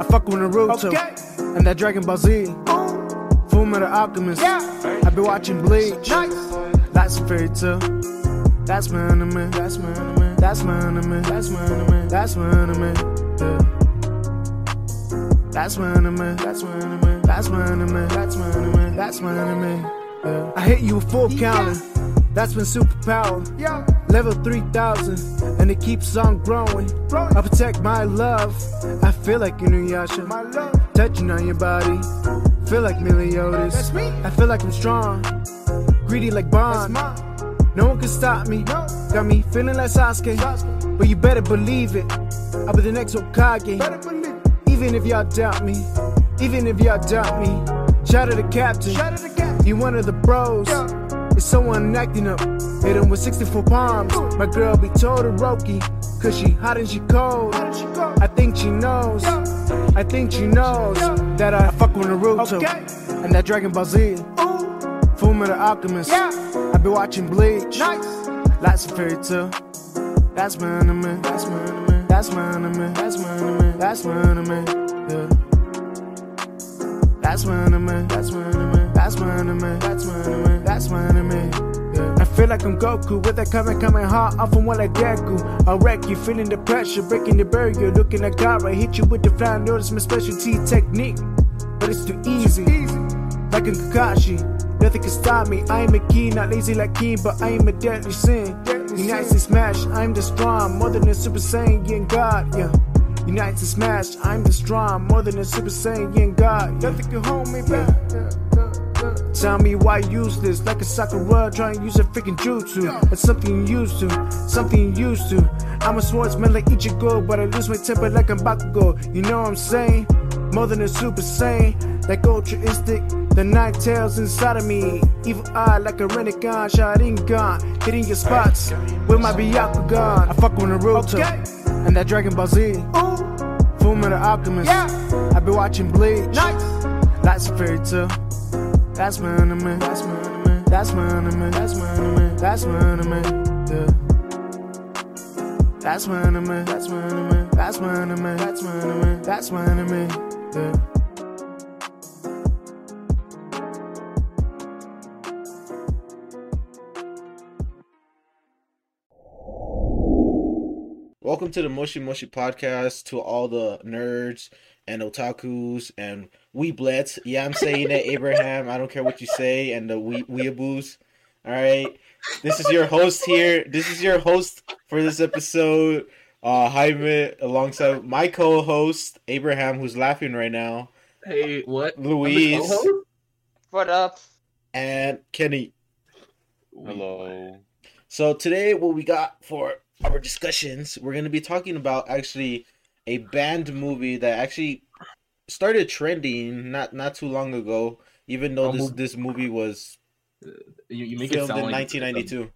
I fuck with Naruto Okay. and that Dragon Ball Z. Full Metal Alchemist. Yeah. I've been watching Bleach. Nice. That's a fairy tale. That's my anime. That's my anime. That's my anime. That's my anime. That's my anime. Yeah. That's my anime. That's my anime. That's my anime. That's my anime. That's my anime. Yeah. I hit you with full counting. That's been superpower. Yeah. Level 3000, and it keeps on growing. Growing. I protect my love. I feel like Inuyasha. My love. Touching on your body. Feel like Meliodas. That's me. I feel like I'm strong. Greedy like Ban. No one can stop me. No. Got me feeling like Sasuke. Sasuke. But you better believe it. I'll be the next Hokage. Even if y'all doubt me. Even if y'all doubt me. Shout out to the captain. Shout out to Cat. You one of the bros. Yeah. It's someone acting up. Hit him with 64 palms. My girl be told to Cause she hot and she cold. How did she go? I think she knows. I think she knows that I fuck with Naruto Okay. and that Dragon Ball Z. Full Metal Alchemist. Yeah. I've been watching Bleach. Nice. That's a fairy tale. That's my anime. That's my anime. That's my anime. That's my anime. That's my anime. Yeah. That's my anime. That's my anime. That's my anime. That's my anime. That's my anime. Yeah. I feel like I'm Goku with that coming, coming hot off from one like Deku. I'll wreck you, feeling the pressure, breaking the barrier, looking at God. I hit you with the flying notice, my specialty technique. But it's too easy. Like a Kakashi, nothing can stop me. I am a king, not lazy like King, but I am a deadly sin. United smash, I'm the strong, more than a Super Saiyan God, yeah. United smash, I'm the strong, more than a Super Saiyan God, yeah. Nothing can hold me back. Yeah. Tell me why you useless, like a Sakura trying to use a freaking jutsu. That's something you used to, something you used to. I'm a swordsman like Ichigo, but I lose my temper like a Bakugo. You know what I'm saying? More than a Super Saiyan, like Ultra Instinct. The night tails inside of me, evil eye like a Rinnegan, Sharingan, hitting your spots with my Byakugan. I fuck with Naruto Okay. and that Dragon Ball Z, Ooh. Full Metal Alchemist. Yeah. I've been watching Bleach. Nice. That's a fairy tale. That's my anime. That's my anime. That's my anime. That's my anime. That's my anime. Yeah. That's my anime. That's my anime. That's my anime. That's my anime. That's my anime. Yeah. Welcome to the Moshi Moshi podcast to all the nerds and otakus and weeblets. Yeah, I'm saying it, Abraham. I don't care what you say, and the we weeaboos. All right, this is your host here. This is your host for this episode, uh, Jaime, alongside my co-host Abraham, who's laughing right now, Hey, what? Luis. What up? and Kenny. Hello. So today, what we got for our discussions, we're gonna be talking about actually a banned movie that actually started trending not not too long ago. Even though this this movie was uh, You, you make it filmed sound in like 1992.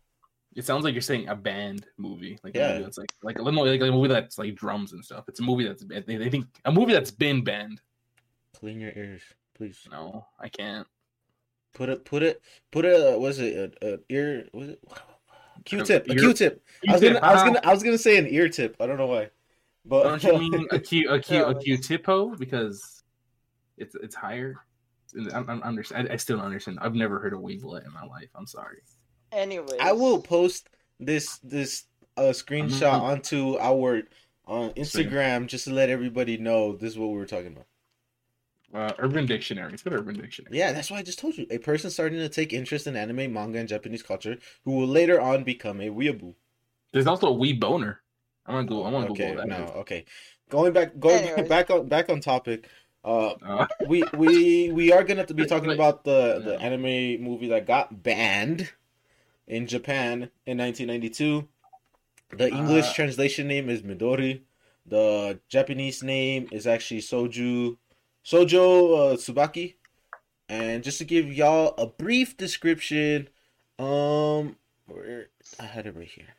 It sounds like you're saying a band movie, like Yeah. movie that's like like a like a movie that's like drums and stuff. It's a movie that's they, they think a movie that's been banned. Clean your ears, please. No, I can't. Put it, put it, put a was it a, a ear? Was it Q-tip? A Ear- Q-tip. I was gonna, Q-tip, I was gonna, I was gonna say an ear tip. I don't know why, but Don't you mean a Q a Q a Yeah. Q tipo because it's it's higher. I'm, I'm understand. I, I still don't understand. I've never heard of weeblet in my life. I'm sorry. Anyway, I will post this this uh, screenshot Mhm. onto our uh, Instagram just to let everybody know this is what we were talking about. Uh, Urban Dictionary. It's got Urban Dictionary. Yeah, that's why I just told you. A person starting to take interest in anime, manga, and Japanese culture who will later on become a weeaboo. There's also a wee boner. I'm gonna go. I want to okay, Google that. no, okay. Going back, going Anyways. back on back on topic. Uh, Uh, we we we are gonna be talking Like- about the the anime movie that got banned in Japan in 1992. The English Uh, translation name is Midori. The Japanese name is actually Soju Sojo uh, Tsubaki. And just to give y'all a brief description, um, where I had it right here.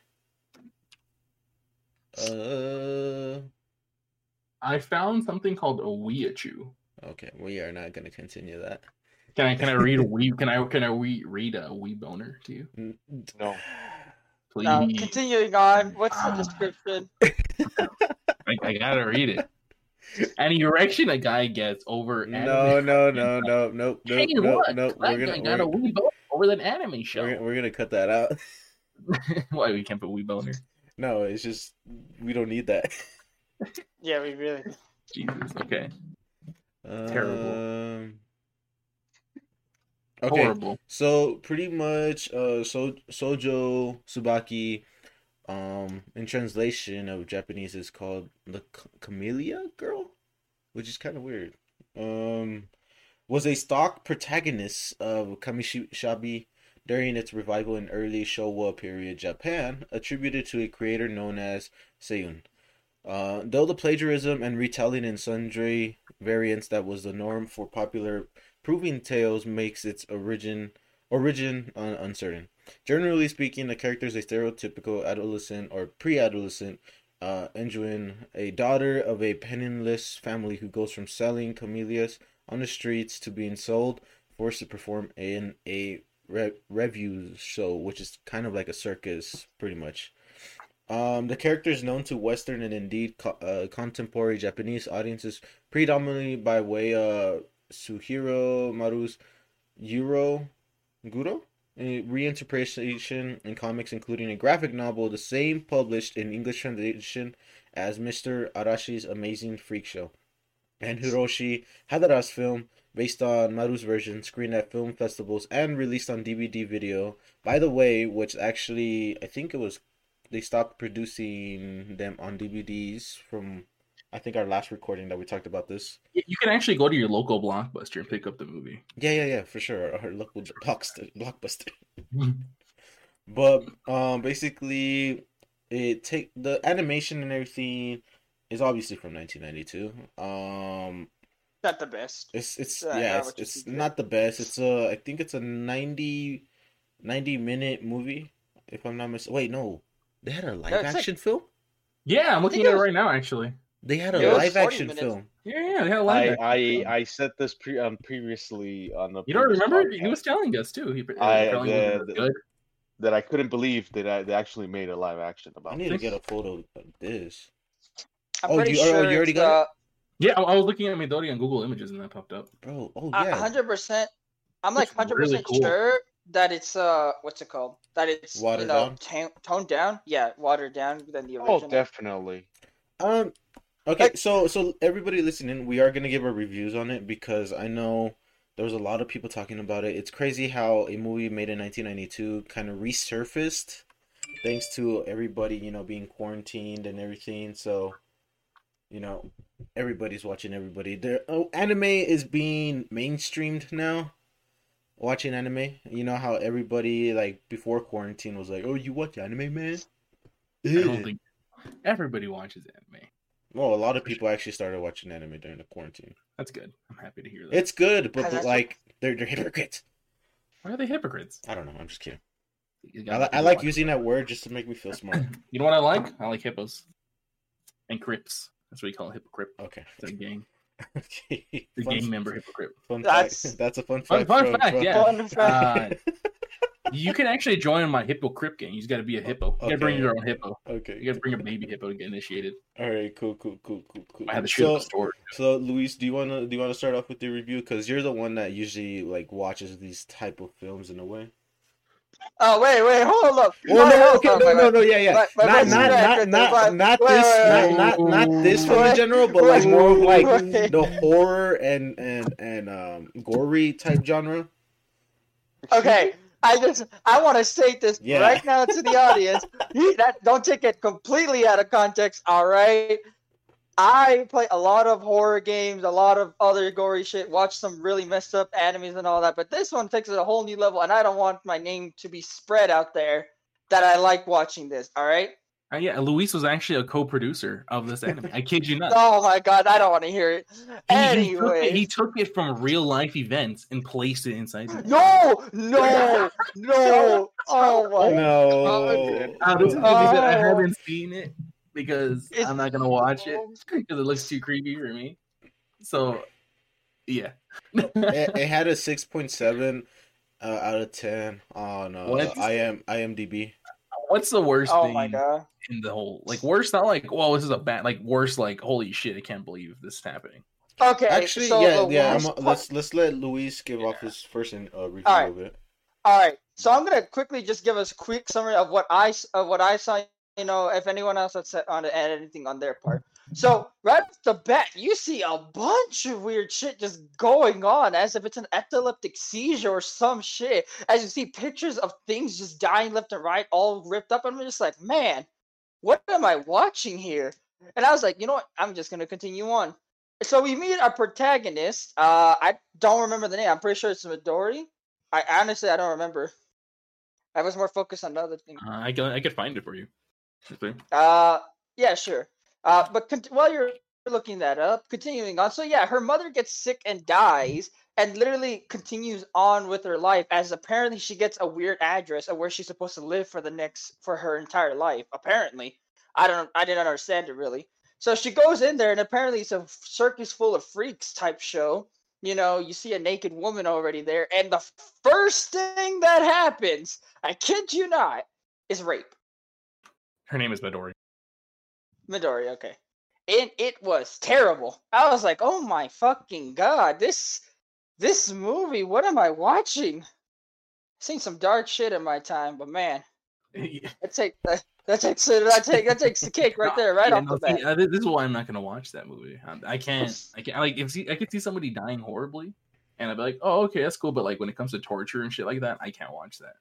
Uh, I found something called a weeachu. okay, we are not gonna continue that. Can I can I read a wee? Can I can I re- read a wee boner to you, No. please? Now, continuing on. What's the description? I, I gotta read it. Any erection a guy gets over No, anime- no, no, no, nope, nope, Hey, nope, what? nope. We're gonna got we're, wee boner over that anime show. we're, we're gonna cut that out. Why we can't put wee boner? No, it's just we don't need that. Yeah, we really. Jesus. Okay. Terrible. Um, okay, Horrible. so pretty much, uh, so Sojo Tsubaki, um, in translation of Japanese is called the Camellia Girl, which is kind of weird. Um, was a stock protagonist of Kamishibai during its revival in early Showa period Japan, attributed to a creator known as Seiun. Uh, though the plagiarism and retelling in sundry variants that was the norm for popular proving tales makes its origin origin un- uncertain. Generally speaking, the character is a stereotypical adolescent or pre-adolescent uh, ingenue, a daughter of a penniless family who goes from selling camellias on the streets to being sold, forced to perform in a re- revue show, which is kind of like a circus, pretty much. Um, the character is known to Western and indeed co- uh, contemporary Japanese audiences predominantly by way of Suehiro Maru's ero guro, a reinterpretation in comics, including a graphic novel, the same published in English translation as Mr. Arashi's Amazing Freak Show, and Hiroshi Harada's film, based on Maru's version, screened at film festivals and released on DVD video. By the way, which actually I think it was they stopped producing them on DVDs from I think our last recording that we talked about this. You can actually go to your local blockbuster and pick up the movie. Yeah, yeah, yeah, for sure. Our local blockbuster, blockbuster. But um, basically, it take the animation and everything is obviously from 1992. Um, Not the best. it's it's Uh, yeah, yeah, it's, it's not the best. It's a I think it's a 90, 90 minute movie. If I'm not mis wait, no, they had a live it's like- action film. yeah, I'm looking at it it was- right now. Actually, They had a It was live action minutes. film. yeah, yeah, they had a live I, action. I I said this pre um previously on the you don't previous remember? He was telling us too. He, I- apparently the- the- good. that I couldn't believe that I, they actually made a live action about. I about. need to get a photo of this. I'm Oh, pretty you- oh, you already it's, got uh, Yeah, I, I was looking at Midori on Google Images and that popped up. Bro, oh yeah. hundred percent. I'm like hundred really percent cool. sure that it's uh, what's it called? That it's Watered you know down? ta- toned down. Yeah, watered down than the original. Oh, definitely. Um. Okay, Like- so so everybody listening, we are gonna give our reviews on it because I know there was a lot of people talking about it. It's crazy how a movie made in 1992 kind of resurfaced thanks to everybody, you know, being quarantined and everything. So, you know, everybody's watching everybody. There, oh, anime is being mainstreamed now. Watching anime, you know how everybody like before quarantine was like, "Oh, you watch anime, man?" I don't think everybody watches anime. Well, a lot of people actually started watching anime during the quarantine. That's good. I'm happy to hear that. It's good, but, but like they're they're hypocrites. Why are they hypocrites? I don't know. I'm just kidding. I, li- I like using that word just to make me feel smart. You know what I like? I like hippos and crips. That's what you call a hypocrite. Okay. The a gang. okay. The Fun, gang member hypocrite. fun That's- fact. That's a fun Fun, fact. fun from- fact, from- yeah. Fun fact. Uh, you can actually join my hippo crip gang. You just got to be a hippo. You got to bring your own hippo. Okay. You got to bring a baby hippo to get initiated. All right. Cool. Cool. Cool. Cool. Cool. I had to shoot so, up the store. so Luis, do you wanna do you wanna start off with the review? Because you're the one that usually like watches these type of films in a way. Oh wait, wait, hold up. Well, no, okay, no, no, no, yeah, yeah, not, not, not, not, not this, not, not, not this in Wait, general, but like more of like the horror and and and um gory type genre. Okay, I just I want to state this Yeah. right now to the audience. that don't take it completely out of context. All right. I play a lot of horror games, a lot of other gory shit, watch some really messed up animes and all that, but this one takes it a whole new level, and I don't want my name to be spread out there that I like watching this. All right. Uh, yeah, Luis was actually a co-producer of this anime. I kid you not. Oh my god, I don't want to hear it. He, he, took Anyway, it, he took it from real life events and placed it inside. the- no, no, no. Oh my. No, Uh, this is gonna be that I Oh. haven't seen it because It's- I'm not gonna watch it because it looks too creepy for me. So, yeah. it, it had a six point seven uh, out of ten on uh, What? I am IMDb. what's the worst Oh thing my god. in the whole like worst? Not like, well, this is a bad. Like worst, like holy shit, I can't believe this is happening. Okay, Actually, so yeah, yeah. I'm, worst part- let's let's let Luis give off his first in, uh, review Alright. a little bit. All right, so I'm gonna quickly just give us a quick summary of what I of what I saw. You know, if anyone else said on to add anything on their part. So right off the bat, you see a bunch of weird shit just going on, as if it's an epileptic seizure or some shit. As you see pictures of things just dying left and right, all ripped up. I'm just like, man, what am I watching here? And I was like, you know what? I'm just gonna continue on. So we meet our protagonist. Uh, I don't remember the name. I'm pretty sure it's Midori. I honestly I don't remember. I was more focused on the other thing. Uh, I can I could find it for you. Uh, yeah, sure. Uh, but cont- while you're looking that up, continuing on. So yeah, her mother gets sick and dies, and literally continues on with her life. As apparently she gets a weird address of where she's supposed to live for the next for her entire life. Apparently, I don't. I didn't understand it really. So she goes in there, and apparently it's a circus full of freaks type show. You know, you see a naked woman already there, and the first thing that happens, I kid you not, is rape. Her name is Midori. Midori, okay. And it was terrible. I was like, oh my fucking god, this this movie, what am I watching? I've Seen some dark shit in my time, but man, that take that, that takes that take that takes the cake right there, right Yeah, off no, the see, bat. uh, this is why I'm not gonna watch that movie. I can't. I can't. Like if see, I could see somebody dying horribly, and I'd be like, oh, okay, that's cool. But like when it comes to torture and shit like that, I can't watch that.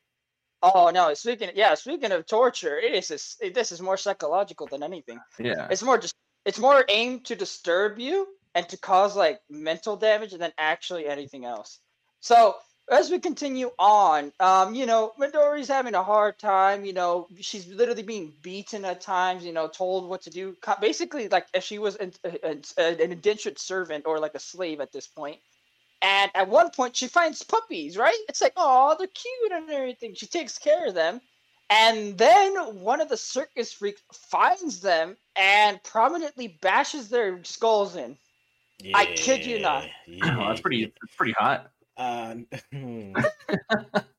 Oh no, speaking yeah, speaking of torture, it is this, this is more psychological than anything. Yeah. It's more just it's more aimed to disturb you and to cause like mental damage than actually anything else. So as we continue on, um, you know, Midori's having a hard time. You know, she's literally being beaten at times. You know, told what to do. Basically, like if she was an, an, an indentured servant or like a slave at this point. And at one point, she finds puppies. Right? It's like, oh, they're cute and everything. She takes care of them. And then one of the circus freaks finds them and prominently bashes their skulls in. I kid you not. Yeah, Oh, that's pretty. That's pretty hot. Uh,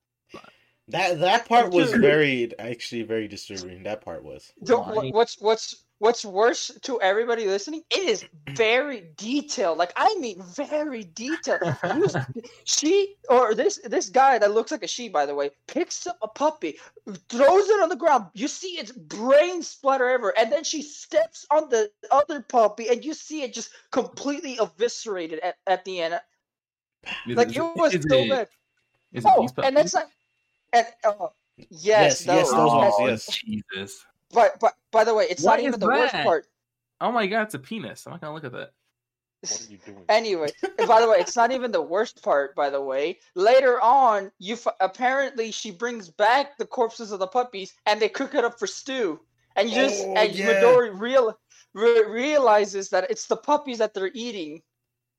that that part was very actually very disturbing. That part was. The- Why? what's what's what's worse to everybody listening? It is very detailed. Like I mean, very detailed. You she or this this guy that looks like a she, by the way, picks up a puppy, throws it on the ground. You see its brain splatter everywhere, and then she steps on the other puppy, and you see it just completely eviscerated at, at the end. Like it was is so it- bad. Oh, and that's puppies? not. And uh, yes, Yes, yes, those. those ones, Oh, yes. Jesus. But but by the way, it's What not is even the worst part. Oh my god, it's a penis. I'm not gonna look at that. What are you doing? Anyway, by the way, it's not even the worst part. By the way, later on, you f- apparently she brings back the corpses of the puppies, and they cook it up for stew. And you just Oh, and yeah. Midori real re- realizes that it's the puppies that they're eating,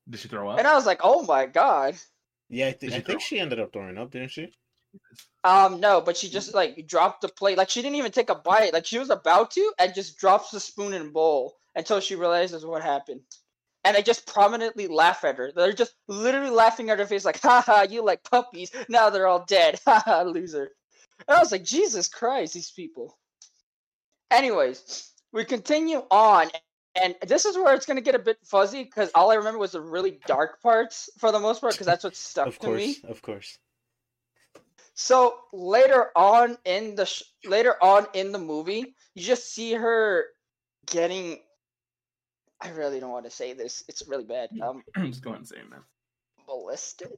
Did she throw up? and I was like, oh my god. Yeah, I, th- I think she ended up throwing up, didn't she? Um, no, but she just like dropped the plate. Like she didn't even take a bite. Like she was about to, and just drops the spoon and bowl until she realizes what happened. And they just prominently laugh at her. They're just literally laughing at her face, like, haha, you like puppies. Now they're all dead. Haha, loser. And I was like, Jesus Christ, these people. Anyways, we continue on. And this is where it's going to get a bit fuzzy because all I remember was the really dark parts for the most part because that's what stuck Of to me. course, of course. So later on in the sh- later on in the movie, you just see her getting. I really don't want to say this. It's really bad. Um, just go ahead and say it, man. molested.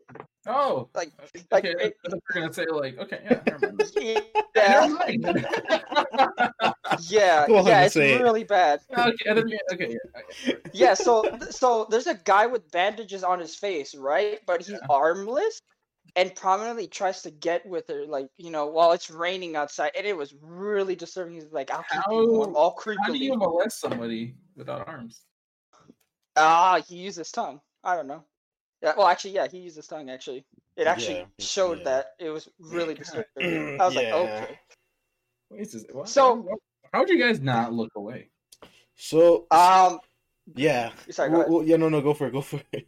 Oh, Like- okay. like I it- thought you were gonna say like, okay, yeah, never mind. Yeah, yeah, Go on yeah. It's say it. really bad. okay, I okay, yeah, okay. Yeah. So, so there's a guy with bandages on his face, right? But he's Yeah. armless, and prominently tries to get with her, like you know, while it's raining outside, and it was really disturbing. He's like, "I'll keep you warm," How- all How do you molest somebody without arms? Ah, he used his tongue. I don't know. Yeah, well, actually, yeah, he used his tongue. Actually, it actually Yeah, showed yeah. that it was really disturbing. I was like, Yeah. okay. What is this? What? So- how would you guys not look away? So Um, yeah, sorry, go Well, ahead. well, yeah, no, no, go for it, go for it.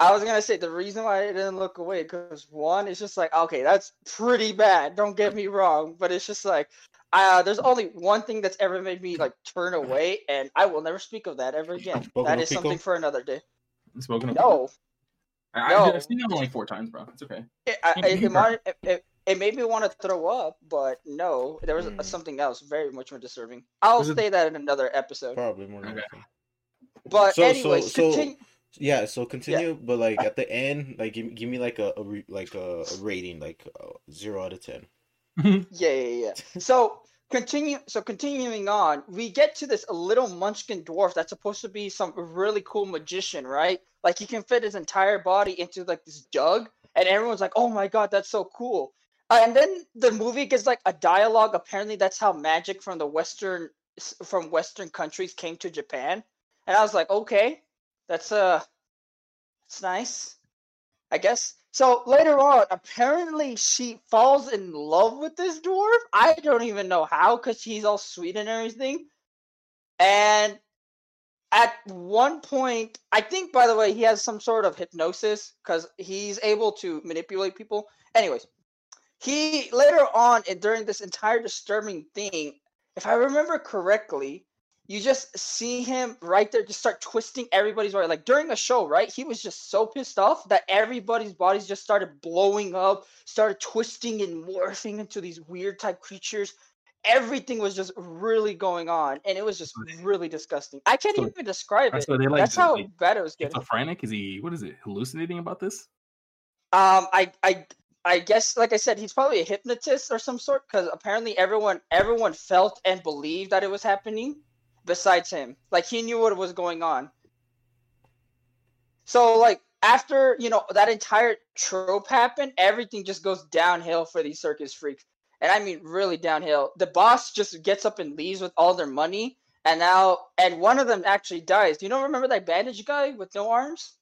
I was gonna say the reason why I didn't look away because one, it's just like okay, that's pretty bad. Don't get me wrong, but it's just like uh, there's only one thing that's ever made me like turn away, and I will never speak of that ever again. Boku that no something for another day. Spoken of. No, I, no. I've seen that one like four times, bro. It's okay. it, I, it, it, might- it, it, it made me want to throw up, but no, there was Hmm. something else very much more disturbing. I'll say that in another episode. Probably more than Okay. But So- so- anyways, so- continue. Yeah, so continue, but like at the end, like give, give me like a, a re, like a, a rating, like uh, zero out of ten. Yeah, yeah, yeah. So continue. So continuing on, we get to this little Munchkin dwarf that's supposed to be some really cool magician, right? Like he can fit his entire body into like this jug, and everyone's like, "Oh my god, that's so cool!" Uh, and then the movie gets like a dialogue. Apparently, that's how magic from the western from Western countries came to Japan, and I was like, "Okay, that's uh, that's nice." I guess. So later on, apparently she falls in love with this dwarf. I don't even know how, because he's all sweet and everything. And at one point, I think, by the way, he has some sort of hypnosis because he's able to manipulate people. Anyways, he later on and during this entire disturbing thing, if I remember correctly, you just see him right there just start twisting everybody's body. Like during a show, right? He was just so pissed off that everybody's bodies just started blowing up, started twisting and morphing into these weird type creatures. Everything was just really going on, and it was just really disgusting. I can't So- even describe it. So like That's how like, bad it was getting. schizophrenic. Is he? What is it? Hallucinating about this? Um, I, I, I guess, like I said, he's probably a hypnotist or some sort, because apparently everyone, everyone felt and believed that it was happening, besides him. Like he knew what was going on. So, like after you know that entire trope happened, everything just goes downhill for these circus freaks, and I mean really downhill. The boss just gets up and leaves with all their money, and now, and one of them actually dies. Do you know? Remember that bandage guy with no arms?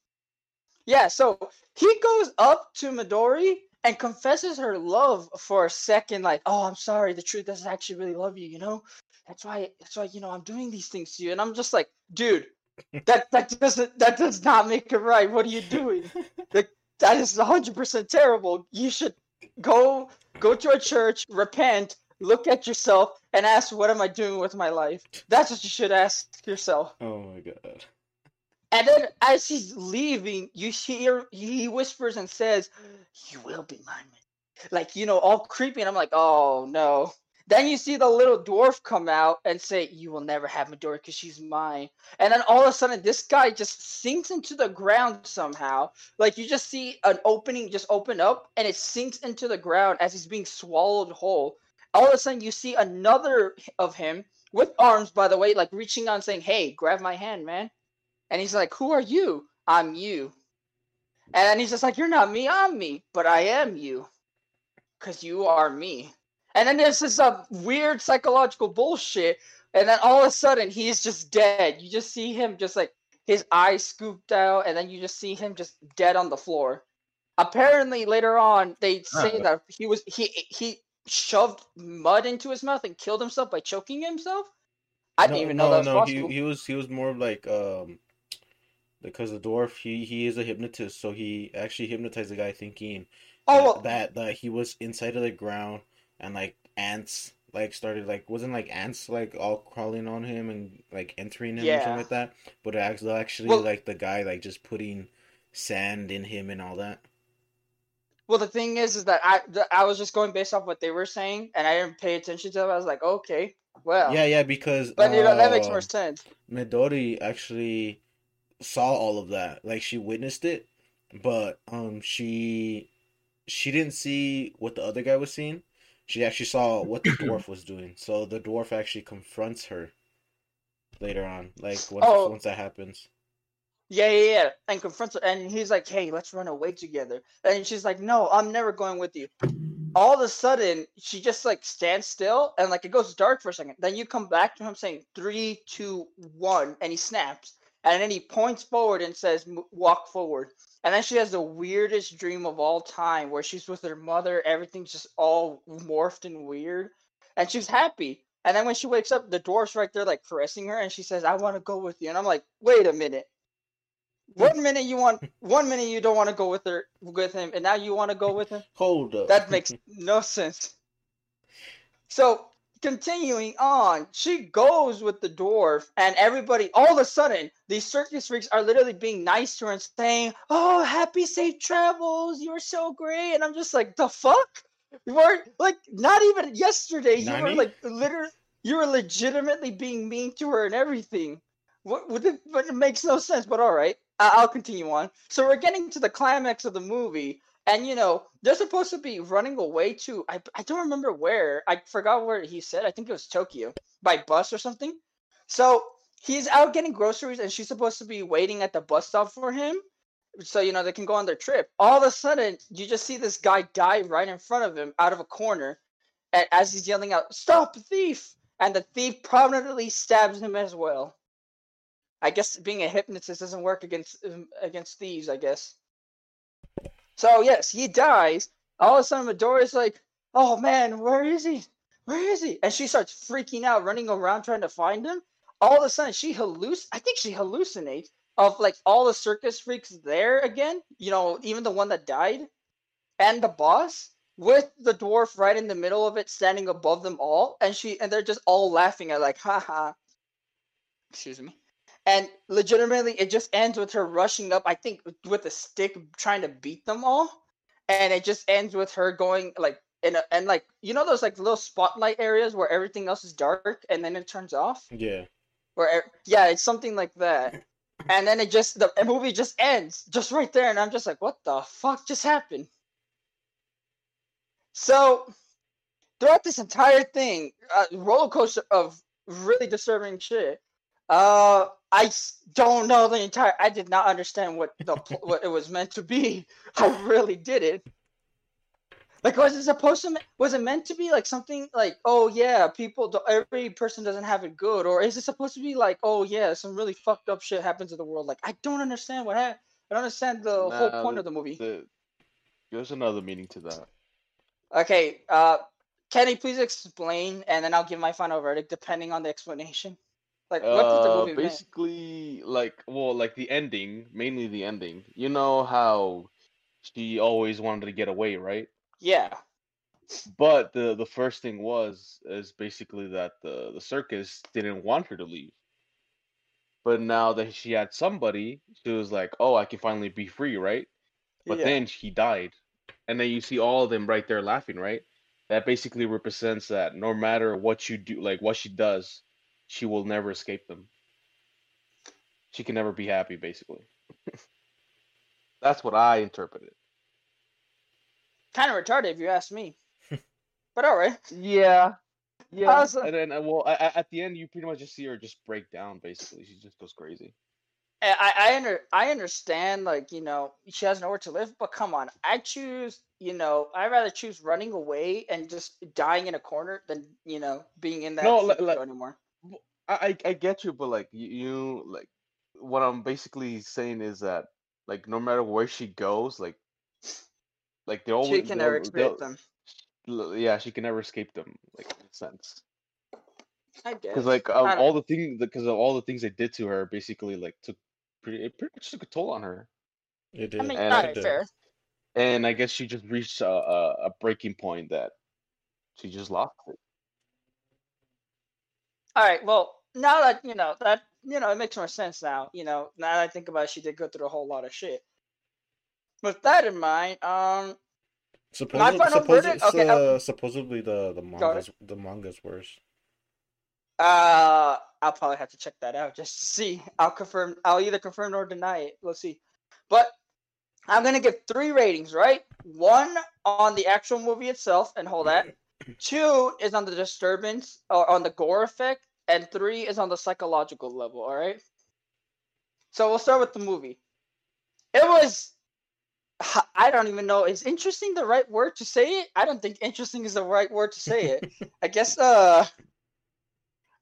Yeah, so he goes up to Midori and confesses her love for a second, like, "Oh, I'm sorry. The truth doesn't actually really love you. You know, that's why. That's why you know I'm doing these things to you." And I'm just like, "Dude, that that doesn't that does not make it right. What are you doing? that that is 100 percent terrible. You should go go to a church, repent, look at yourself, and ask, "What am I doing with my life?" That's what you should ask yourself. Oh my god. And then as he's leaving, you hear he whispers and says, You will be mine. Like, you know, all creepy. And I'm like, Oh no. Then you see the little dwarf come out and say, You will never have Midori because she's mine. And then all of a sudden, this guy just sinks into the ground somehow. Like, you just see an opening just open up and it sinks into the ground as he's being swallowed whole. All of a sudden, you see another of him with arms, by the way, like reaching out and saying, Hey, grab my hand, man. And he's like, Who are you? I'm you. And he's just like, You're not me, I'm me, but I am you. Because you are me. And then there's this uh, weird psychological bullshit. And then all of a sudden, he's just dead. You just see him just like his eyes scooped out, and then you just see him just dead on the floor. Apparently, later on, they say Oh. that he was he he shoved mud into his mouth and killed himself by choking himself. I didn't even know no, that was no, possible. He, he was he was more like um because the dwarf he he is a hypnotist, so he actually hypnotized the guy thinking oh, that, well, that that he was inside of the ground and like ants like started like wasn't like ants like all crawling on him and like entering him or something like that, but actually actually Well- like the guy like just putting sand in him and all that. Well, the thing is, is that I the, I was just going based off what they were saying, and I didn't pay attention to it. I was like, okay, well, Yeah, yeah, because but you know that makes uh, more sense. Midori actually saw all of that. Like she witnessed it, but um she she didn't see what the other guy was seeing. She actually saw what the dwarf was doing. So the dwarf actually confronts her later on. Like once Oh. once that happens. Yeah, yeah, yeah, and confronts her, and he's like, hey, let's run away together. And she's like, no, I'm never going with you. All of a sudden, she just like stands still, and like it goes dark for a second. Then you come back to him saying three, two, one, and he snaps, and then he points forward and says, walk forward. And then she has the weirdest dream of all time where she's with her mother, everything's just all morphed and weird. And she's happy. And then when she wakes up, the dwarf's right there like caressing her and she says, I want to go with you. And I'm like, wait a minute. Hmm. One minute you want, one minute you don't want to go with her, with him, and now you want to go with him. Hold up. That makes no sense. So continuing on, she goes with the dwarf, and everybody, all of a sudden, these circus freaks are literally being nice to her and saying, "Oh, happy safe travels! You're so great!" And I'm just like, "The fuck." You were like not even yesterday. You were like literally, you were legitimately being mean to her and everything. What? what it, but it makes no sense. But all right, I, I'll continue on. So we're getting to the climax of the movie, and you know they're supposed to be running away to. I I don't remember where. I forgot where he said. I think it was Tokyo by bus or something. So he's out getting groceries, and she's supposed to be waiting at the bus stop for him so you know they can go on their trip. All of a sudden, you just see this guy die right in front of him out of a corner, and as he's yelling out, "Stop, thief!" and the thief prominently stabs him as well. I guess being a hypnotist doesn't work against um, against thieves. I guess. So yes, he dies. All of a sudden, Medora's like, "Oh man, where is he? Where is he?" And she starts freaking out, running around trying to find him. All of a sudden, she halluc. I think she hallucinates of like all the circus freaks there again. You know, even the one that died, and the boss with the dwarf right in the middle of it, standing above them all, and she and they're just all laughing at like, haha. Excuse me. And legitimately, it just ends with her rushing up. I think with a stick, trying to beat them all, and it just ends with her going like in a, and like you know those like little spotlight areas where everything else is dark and then it turns off. yeah. Where yeah, it's something like that. And then it just the movie just ends just right there, and I'm just like, what the fuck just happened? So throughout this entire thing, uh, roller coaster of really disturbing shit. Uh, I don't know the entire. I did not understand what the what it was meant to be. I really did it. Like, was it supposed to? Was it meant to be like something like, oh yeah, people, every person doesn't have it good, or is it supposed to be like, oh yeah, some really fucked up shit happens in the world? Like, I don't understand what happened. I don't understand the whole Nah, point of the movie. The, there's another meaning to that. Okay, uh, Kenny, please explain, and then I'll give my final verdict depending on the explanation. Like, what does the Uh, movie mean? basically, like, well, like the ending, mainly the ending. You know how she always wanted to get away, right? Yeah, But the the first thing was is basically that the the circus didn't want her to leave. But now that she had somebody, she was like, "Oh, I can finally be free, right?" But yeah. then she died, and then you see all of them right there laughing, right? That basically represents that no matter what you do, like what she does, she will never escape them. She can never be happy, basically. That's what I interpreted. kind of retarded if you ask me. but all right. Yeah, yeah. How's And then, uh, well, a- a- at the end, you pretty much just see her just break down. Basically, she just goes crazy. I I I under I understand like you know she has nowhere to live, but come on, I choose you know I rather choose running away and just dying in a corner than you know being in that No, no, li- like- anymore. I, I I get you, but like you, you like what I'm basically saying is that like no matter where she goes, like like they always She can never escape them. Yeah, she can never escape them. Like in a sense, I guess. because like of don't- all the things because of all the things they did to her, basically like took pretty it pretty much took a toll on her. It did. I mean, and all I fair. And I guess she just reached a, a, a breaking point that she just lost it. All right, well now that you know that you know it makes more sense now. You know now that I think about it, she did go through a whole lot of shit. With that in mind, um, Supposedly, supposedly? Okay, uh, supposedly the the manga's the manga's worse. Uh, I'll probably have to check that out just to see. I'll confirm. I'll either confirm or deny it. Let's see. But I'm gonna give three ratings, right? One on the actual movie itself, and hold that. Two is on the disturbance or on the gore effect, and three is on the psychological level. All right. So we'll start with the movie. It was. I don't even know. Is interesting the right word to say it? I don't think interesting is the right word to say it. I guess. Uh.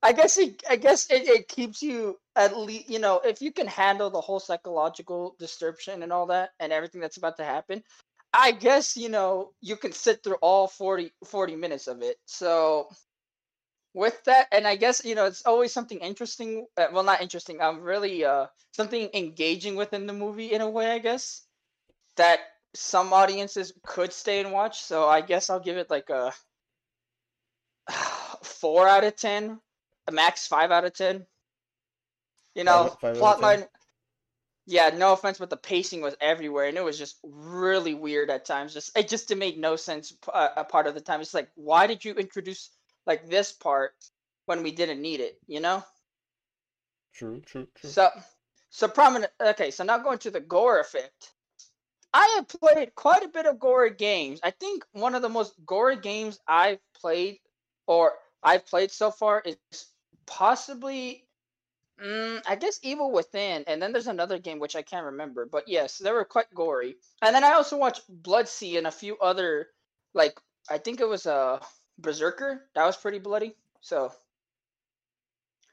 I guess it. I guess it, it keeps you at least. You know, if you can handle the whole psychological disturbance and all that, and everything that's about to happen, I guess you know you can sit through all 40, 40 minutes of it. So, with that, and I guess you know it's always something interesting. Uh, well, not interesting. Um, really, uh, something engaging within the movie in a way. I guess that some audiences could stay and watch. So I guess I'll give it like a four out of ten, a max five out of ten. You know, Five- Yeah, no offense, but the pacing was everywhere, and it was just really weird at times. Just it just didn't make no sense uh, a part of the time. It's like, why did you introduce like this part when we didn't need it? You know. True, true, true. So, so prominent. Okay, so now going to the gore effect. I have played quite a bit of gore games. I think one of the most gory games I've played, or I've played so far, is possibly, mm, I guess, Evil Within. And then there's another game which I can't remember. But yes, they were quite gory. And then I also watched Blood-C and a few other, like I think it was a uh, Berserker. That was pretty bloody. So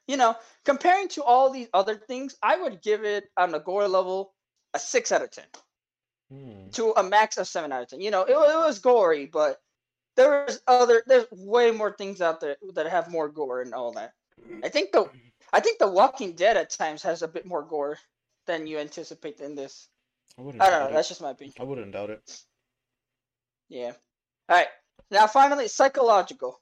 you know, comparing to all these other things, I would give it on the gore level a six out of ten Hmm. to a max of seven out of ten. You know, it, it was gory, but there's other, there's way more things out there that have more gore and all that. I think the, I think The Walking Dead at times has a bit more gore than you anticipate in this. I wouldn't. I don't know. doubt That's just my opinion. I wouldn't doubt it. Yeah. All right. Now, finally, psychological.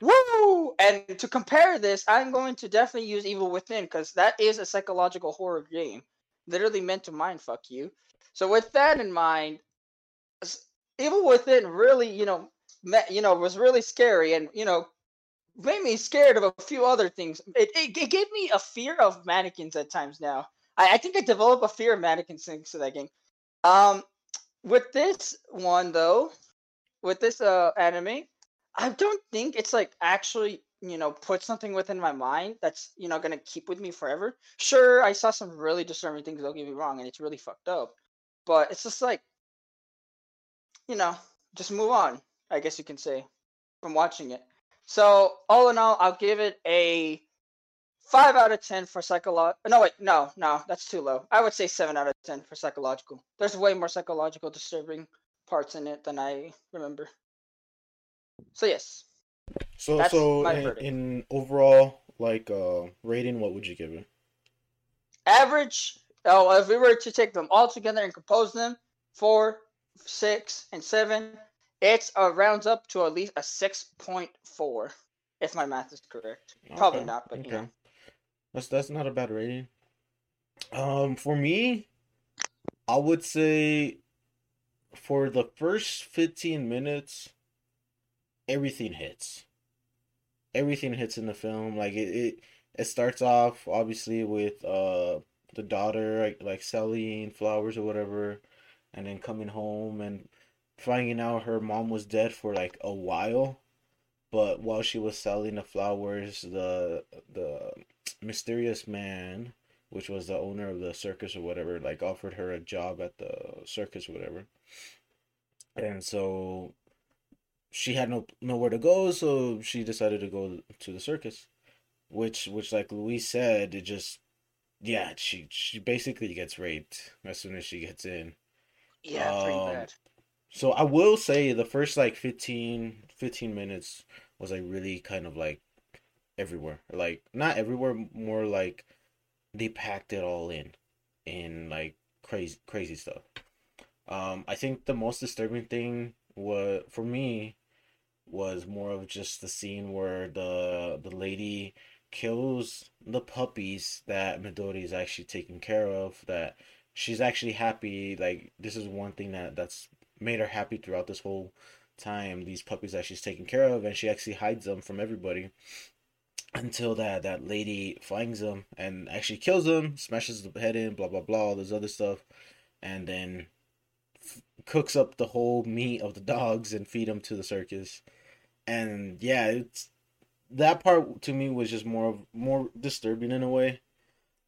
Woo! And to compare this, I'm going to definitely use Evil Within because that is a psychological horror game, literally meant to mind fuck you. So with that in mind, Evil Within really, you know, met, you know, was really scary and you know, made me scared of a few other things. It it, it gave me a fear of mannequins at times. Now, I, I think I developed a fear of mannequins thanks to that game. Um, with this one though, with this uh anime, I don't think it's like actually you know put something within my mind that's you know gonna keep with me forever. Sure, I saw some really disturbing things. Don't get me wrong, and it's really fucked up, but it's just like you know just move on. I guess you can say from watching it. So all in all, I'll give it a five out of ten for psychological. No wait, no, no, that's too low. I would say seven out of ten for psychological. There's way more psychological disturbing parts in it than I remember. So yes, So, That's so my in, in overall like uh rating, what would you give it? average. Oh, if we were to take them all together and compose them, four, six, and seven, it's uh, rounds up to at least a six point four, if my math is correct. Probably not, but you know. That's that's not a bad rating. Um, for me, I would say for the first 15 minutes, everything hits. Everything hits in the film. Like it, it, it starts off obviously with uh the daughter like, like selling flowers or whatever, and then coming home and finding out her mom was dead for like a while. But while she was selling the flowers, the the mysterious man, which was the owner of the circus or whatever, like offered her a job at the circus or whatever. And so she had no nowhere to go, so she decided to go to the circus. Which which like Luis said, it just yeah, she she basically gets raped as soon as she gets in. Yeah, pretty Um, bad. So I will say the first like 15, 15 minutes was like really kind of like everywhere. Like not everywhere, more like they packed it all in in like crazy crazy stuff. Um I think the most disturbing thing was for me was more of just the scene where the the lady kills the puppies that Midori is actually taking care of that she's actually happy like this is one thing that that's made her happy throughout this whole time these puppies that she's taking care of and she actually hides them from everybody until that that lady finds them and actually kills them smashes the head in blah blah blah all this other stuff and then f- cooks up the whole meat of the dogs and feed them to the circus. And yeah it's that part to me was just more of more disturbing in a way.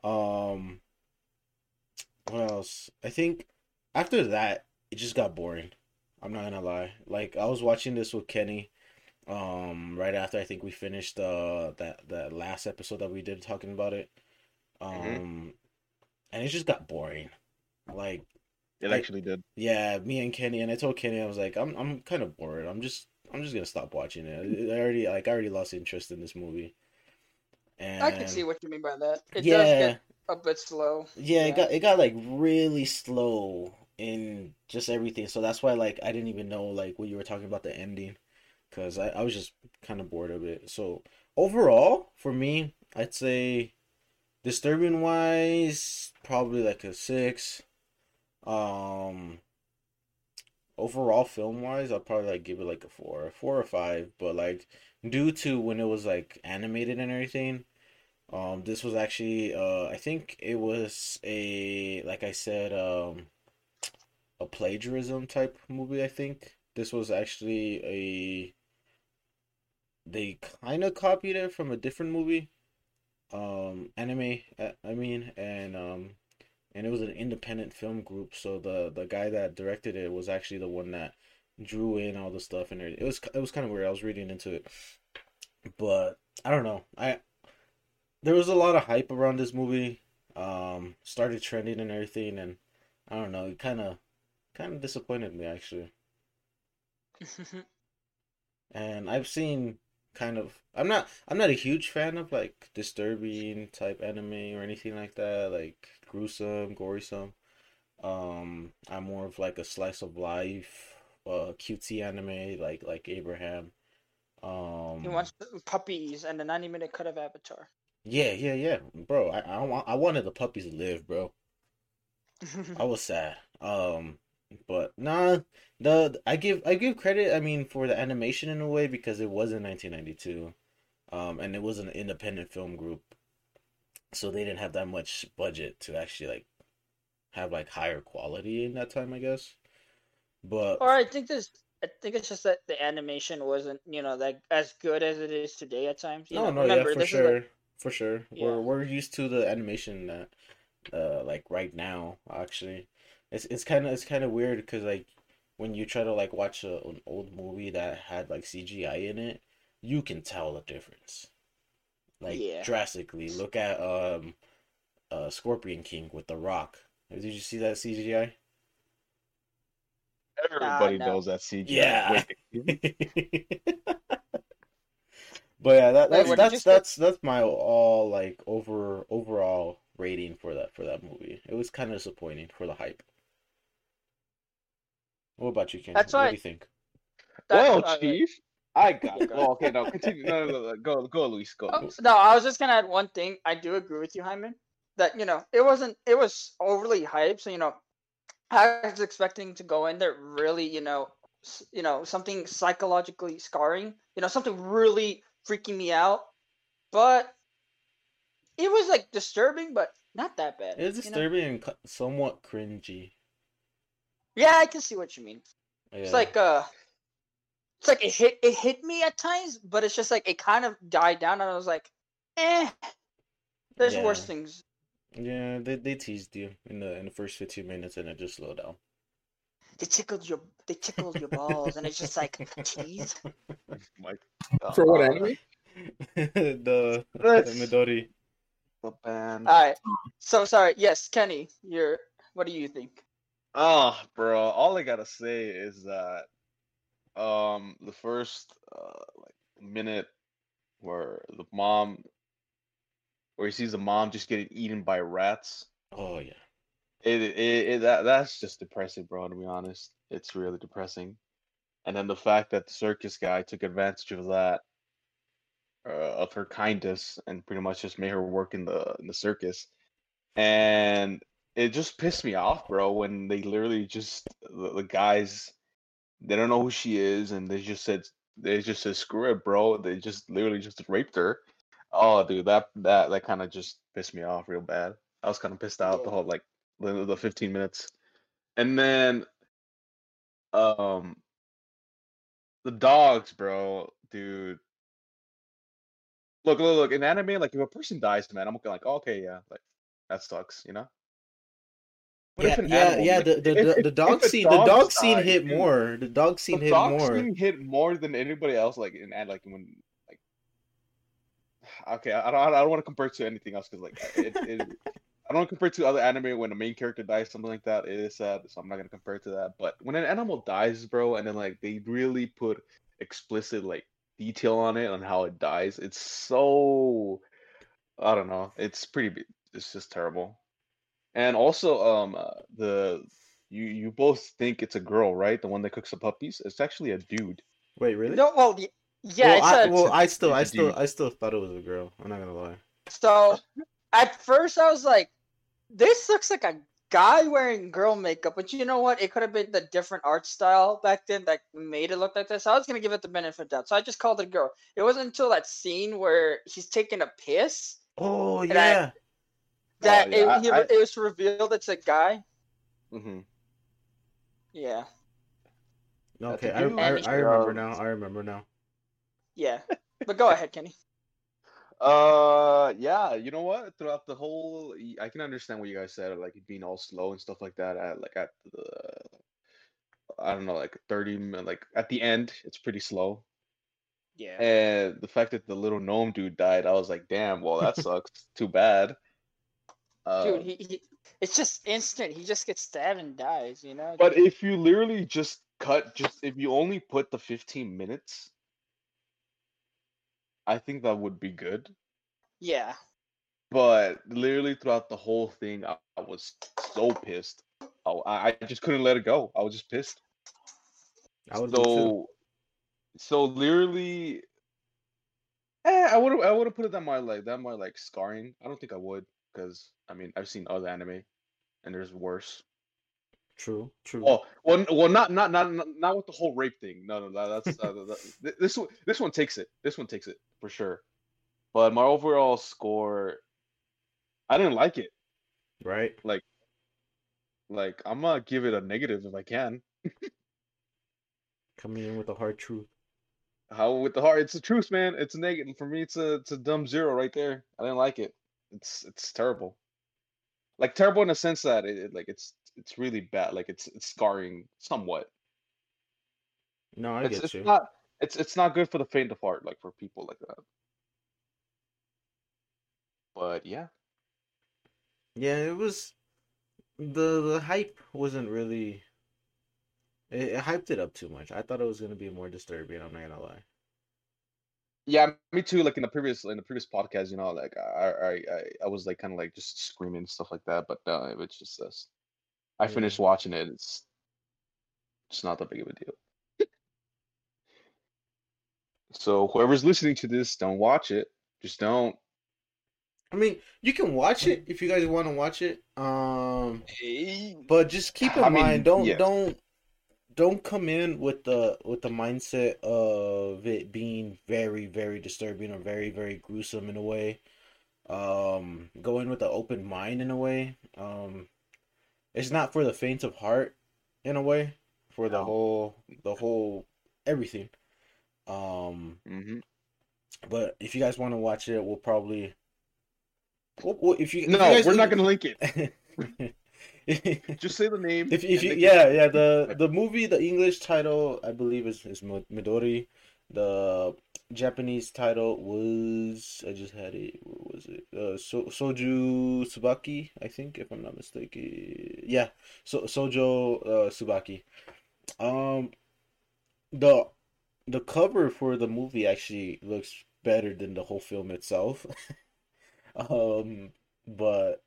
Um what else? I think after that it just got boring i'm not gonna lie like i was watching this with kenny um right after i think we finished uh that that last episode that we did talking about it um Mhm. and it just got boring like It Like- actually did. yeah me and kenny and i told kenny i was like i'm i'm kind of bored i'm just I'm just gonna stop watching it. I already like I already lost interest in this movie. And I can see what you mean by that. It does yeah, get a bit slow. yeah, yeah. it got it got like really slow in just everything. So that's why like I didn't even know like what you were talking about the ending, because I I was just kind of bored of it. So overall, for me, I'd say disturbing wise, probably like a six. Um, overall film wise, I'll probably like give it like a four, four or five. But like due to when it was like animated and everything, um, this was actually uh, I think it was a like I said um, a plagiarism type movie. I think. This was actually a they kind of copied it from a different movie um anime i mean and um and it was an independent film group so the the guy that directed it was actually the one that drew in all the stuff and it was it was kind of weird. I was reading into it. But i don't know. I there was a lot of hype around this movie um started trending and everything and i don't know. It kind of kind of disappointed me actually and i've seen kind of I'm not I'm not a huge fan of like disturbing type anime or anything like that, like gruesome, gory-some. Um, I'm more of like a slice of life, uh, cutesy anime like like Abraham. Um, He wants puppies and a 90 minute cut of Avatar. yeah, yeah, yeah, bro. I I, want, I wanted the puppies to live, bro. I was sad. Um, but nah, the I give I give credit. I mean, for the animation in a way because it was in 1992, um, and it was an independent film group, so they didn't have that much budget to actually like have like higher quality in that time, I guess. But or I think this. I think it's just that the animation wasn't, you know, like as good as it is today at times. You no, know, no, remember, yeah, for sure, like- for sure. Yeah. We're we're used to the animation that, uh, like right now. Actually, it's it's kind of it's kind of weird because like when you try to like watch a, an old movie that had like CGI in it, you can tell the difference, like Yeah. drastically. Look at um, uh, Scorpion King with The Rock. Did you see that CGI? Everybody no. knows that CGI. Yeah. But yeah, that, Wait, that's what did you that's say? that's that's my all like over overall rating for that for that movie. It was kind of disappointing for the hype. What about you, Ken? That's what why- do you think? Well, what I- Chief, I got it. go Oh, okay, no, continue. No, no, no, no, go, go, Luis, go. Oh, Luis. no, I was just gonna add one thing. I do agree with you, Jaime. That you know, it wasn't. It was overly hyped. So you know, I was expecting to go in there really, you know, you know, something psychologically scarring. You know, something really freaking me out. But it was like disturbing, but not that bad. It's you know? disturbing and somewhat cringy. Yeah, I can see what you mean. Yeah. It's like uh, it's like it hit it hit me at times, but it's just like it kind of died down, and I was like, eh. There's worse things. yeah, they they teased you in the in the first fifteen minutes and it just slowed down. they tickled your they tickled your balls and it's just like jeez Mike. For what anime? the the Let's- Midori. The band. all right so sorry yes kenny you're what do you think Oh, bro, all I gotta say is that um the first uh like minute where the mom where he sees the mom just getting eaten by rats. Oh yeah. It, it, it that that's just depressing, bro, to be honest. It's really depressing. And then the fact that the circus guy took advantage of that uh, of her kindness and pretty much just made her work in the in the circus. And it just pissed me off, bro, when they literally just the, the guys they don't know who she is and they just said they just said screw it, bro. They just literally just raped her. Oh, dude, that that that kind of just pissed me off real bad. I was kind of pissed out the whole like the, the 15 minutes. And then um the dogs, bro, dude. Look, look, look, in anime, like if a person dies, man, I'm like, okay, yeah, like that sucks, you know? But yeah, an yeah, animal, yeah. like, The the, if- the, the dog a scene, the dog dog scene died, hit dude, more. The dog scene the hit dog more. scene hit more than anybody else, like in and like when like. Okay, I don't, I don't want to compare it to anything else because like it, it, I don't want to compare it to other anime when the main character dies, something like that. It is sad, so I'm not gonna compare it to that. But when an animal dies, bro, and then like they really put explicit like detail on it on how it dies. It's so I don't know. It's pretty. It's just terrible. And also, um, uh, the you you both think it's a girl, right? The one that cooks the puppies. It's actually a dude. Wait, really? No, well, y- yeah, well, it's I, a, well, I still, I it's a still. I still thought it was a girl. I'm not gonna lie. So at first I was like, this looks like a guy wearing girl makeup, but you know what? It could have been the different art style back then that made it look like this. I was gonna give it the benefit of the doubt, so I just called it a girl. It wasn't until that scene where he's taking a piss Oh I- yeah. That Oh, yeah, it, he- I- I- it was revealed it's a guy. Mm-hmm. Yeah, Okay, I, I, I remember now. I remember now. yeah. But go ahead, Kenny. Uh, yeah. You know what? Throughout the whole, I can understand what you guys said, like being all slow and stuff like that. At like at the, I don't know, like thirty, like at the end, it's pretty slow. Yeah. And the fact that the little gnome dude died, I was like, damn. Well, that sucks. Too bad. Uh, Dude, he, he it's just instant. He just gets stabbed and dies, you know? But if you literally just cut, just if you only put the 15 minutes, I think that would be good. yeah. But literally throughout the whole thing, I, I was so pissed. I, I I just couldn't let it go. I was just pissed. I was too. So, so literally, eh, I would I would have put it that my like that more like scarring. I don't think I would because I mean I've seen other anime, and there's worse. True, true. Oh, well, well, not not not not with the whole rape thing. No, no, no that's uh, that, this one. This one takes it. This one takes it for sure. But my overall score, I didn't like it. right? Like like I'm gonna give it a negative if I can. Coming in with the hard truth. How with the heart? It's the truth, man. It's a negative for me. It's a it's a dumb zero right there. I didn't like it. It's it's terrible. Like terrible in the sense that it, it- like it's it's really bad. Like it's it's scarring somewhat. No, I it's get it's you. not it's it's not good for the faint of heart. Like for people like that. But yeah. Yeah, it was the the hype wasn't really it, it hyped it up too much. I thought it was gonna be more disturbing, I'm not gonna lie. Yeah, me too. Like in the previous in the previous podcast, you know, like I I I, I was like kind of like just screaming and stuff like that. But no, it's just this. I Yeah. finished watching it. It's it's not that big of a deal. so whoever's listening to this, don't watch it. Just don't. I mean, you can watch it if you guys want to watch it. Um but just keep in I mean, mind don't yeah. don't don't come in with the with the mindset of it being very very disturbing or very very gruesome in a way um go in with an open mind in a way um it's not for the faint of heart in a way for the whole the whole everything um mm-hmm. but if you guys want to watch it we'll probably well, well, if you if you No, we're not gonna link it. Just say the name. If if you can- yeah yeah the the movie the English title I believe is is Midori, the Japanese title was I just had it what was it? Uh so Sojo Tsubaki I think if I'm not mistaken. Yeah so Sojo uh, Tsubaki, um the the cover for the movie actually looks better than the whole film itself, um but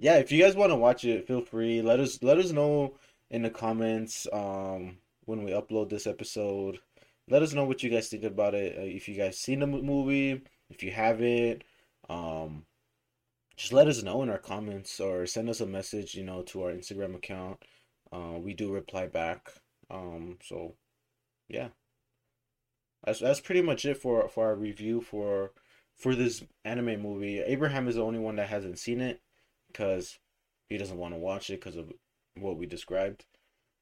yeah, if you guys want to watch it, feel free. Let us let us know in the comments um when we upload this episode. Let us know what you guys think about it. Uh, if you guys seen the movie, if you haven't, um just let us know in our comments or send us a message, you know, to our Instagram account. Uh we do reply back. Um so yeah. That's that's pretty much it for for our review for for this anime movie. Abraham is the only one that hasn't seen it because he doesn't want to watch it because of what we described.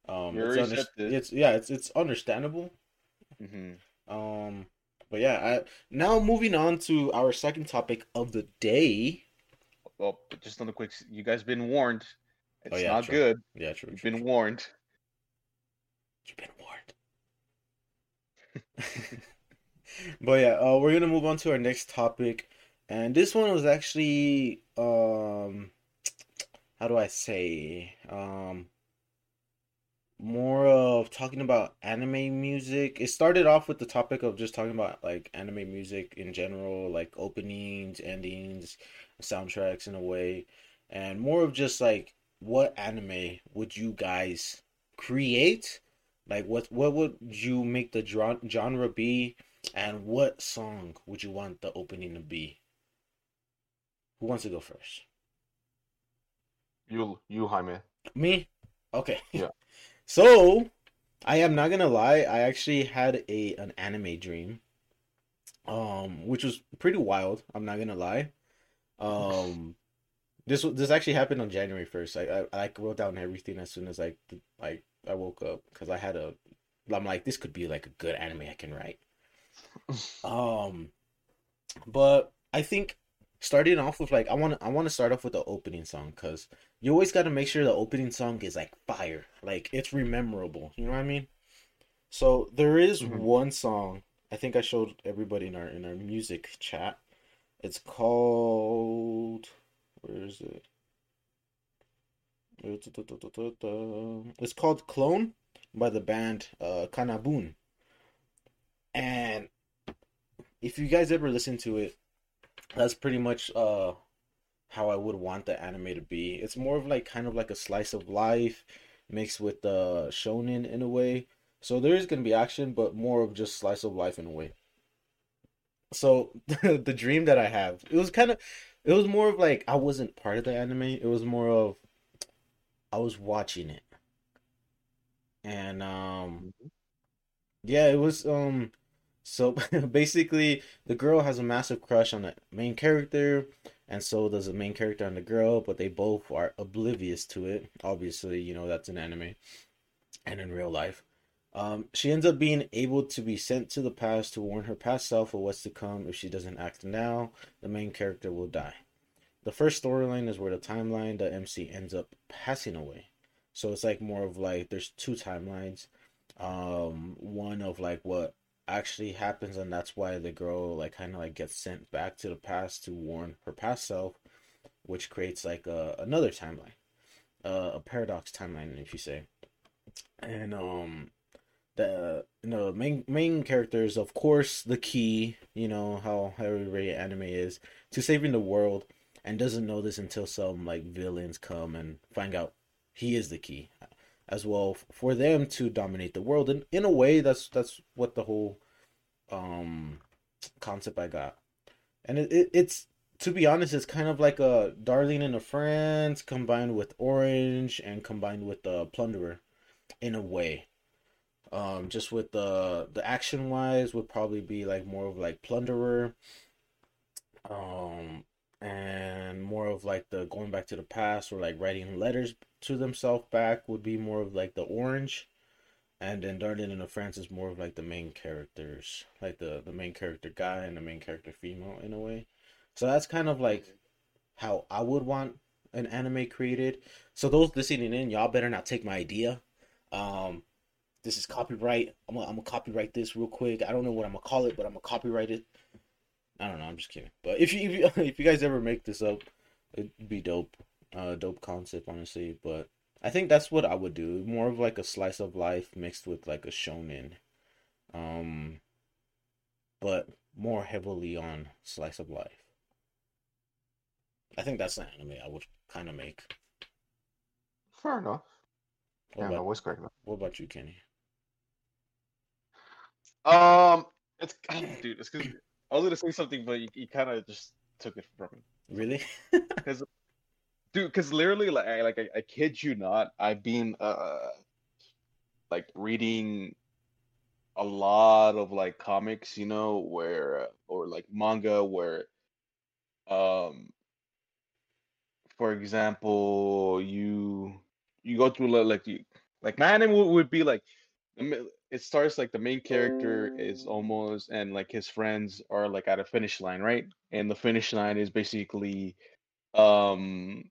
Um, it's, under- it's yeah, it's it's understandable. Mhm. Um, but yeah, I, now moving on to our second topic of the day. Well, but just on the quick, you guys been warned. It's Oh, yeah, not true. good. Yeah, true. You've true, been true. warned. You've been warned. but yeah, uh, we're gonna move on to our next topic, and this one was actually um, how do I say um, more of talking about anime music. It started off with the topic of just talking about like anime music in general, like openings, endings, soundtracks in a way, and more of just like what anime would you guys create? Like what what would you make the genre be and what song would you want the opening to be? Who wants to go first? You you Jaime. Me? Okay. Yeah. So, I am not gonna lie. I actually had a an anime dream, um, which was pretty wild. I'm not gonna lie. Um, this this actually happened on January first. I, I I wrote down everything as soon as I like I woke up because I had a. I'm like this could be like a good anime I can write. um, but I think starting off with like I want to I want to start off with the opening song because you always got to make sure the opening song is like fire, like it's rememberable. You know what I mean? So there is Mhm. one song I think I showed everybody in our in our music chat. It's called where is it? It's called Clone by the band uh, Kanabun. And if you guys ever listen to it, that's pretty much uh how I would want the anime to be. It's more of like kind of like a slice of life mixed with the uh, shonen in a way. So there is gonna be action, but more of just slice of life in a way. So the dream that I have, it was kind of, it was more of like I wasn't part of the anime. It was more of I was watching it, and um, yeah, it was um. So basically, the girl has a massive crush on the main character, and so does the main character on the girl, but they both are oblivious to it. Obviously, you know that's an anime, and in real life. Um, she ends up being able to be sent to the past to warn her past self of what's to come. If she doesn't act now, the main character will die. The first storyline is where the timeline, the MC ends up passing away. So it's like more of like there's two timelines. Um, one of like what actually happens, and that's why the girl like kind of like gets sent back to the past to warn her past self, which creates like a another timeline, uh, a paradox timeline, if you say. And um, the you know main main characters, of course, the key. You know how every anime is to saving the world, and doesn't know this until some like villains come and find out he is the key as well for them to dominate the world. And in a way that's that's what the whole um concept i got. And it, it it's to be honest it's kind of like a darling in a Franxx combined with orange and combined with the plunderer in a way. Um just with the the action wise would probably be like more of like plunderer. Um and more of like the going back to the past or like writing letters to themselves back would be more of like the orange and then Darling and the Franxx is more of like the main characters like the the main character guy and the main character female in a way. So that's kind of like how I would want an anime created. So those listening in y'all better not take my idea. Um this is copyright. I'm gonna, I'm gonna copyright this real quick. I don't know what I'm gonna call it but I'm gonna copyright it I don't know. I'm just kidding. But if you if you, if you guys ever make this up, it'd be dope. Uh, dope concept, honestly. But I think that's what I would do. More of like a slice of life mixed with like a shonen. Um, but more heavily on slice of life. I think that's the anime I would kind of make. Fair enough. What Yeah, about, no, voice correct. what about you, Kenny? Um, it's dude, it's because I was gonna say something, but you, you kind of just took it from me. Really? Because, dude, because literally, like, I, like I, I kid you not, I've been uh, like reading a lot of like comics, you know, where or like manga where, um, for example, you you go through li- like you like my anime would, be like it starts like the main character is almost and like his friends are like at a finish line, right? And the finish line is basically um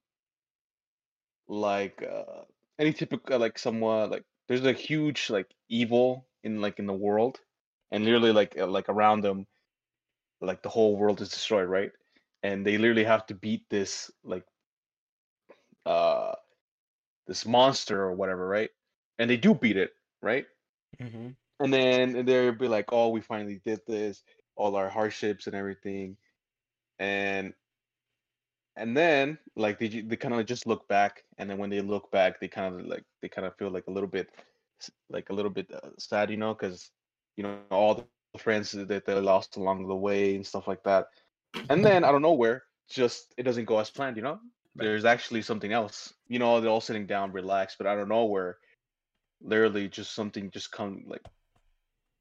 like uh any typical like somewhat like there's a huge like evil in like in the world and literally like uh, like around them like the whole world is destroyed right and they literally have to beat this like uh this monster or whatever right and they do beat it, right? Mm-hmm. And then they'll be like, "Oh, we finally did this, all our hardships and everything," and and then like they they kind of just look back, and then when they look back, they kind of like they kind of feel like a little bit like a little bit uh, sad, you know, because you know all the friends that they lost along the way and stuff like that. And then I don't know where, just it doesn't go as planned, you know. There's actually something else, you know. They're all sitting down, relaxed, but I don't know nowhere, literally just something just come like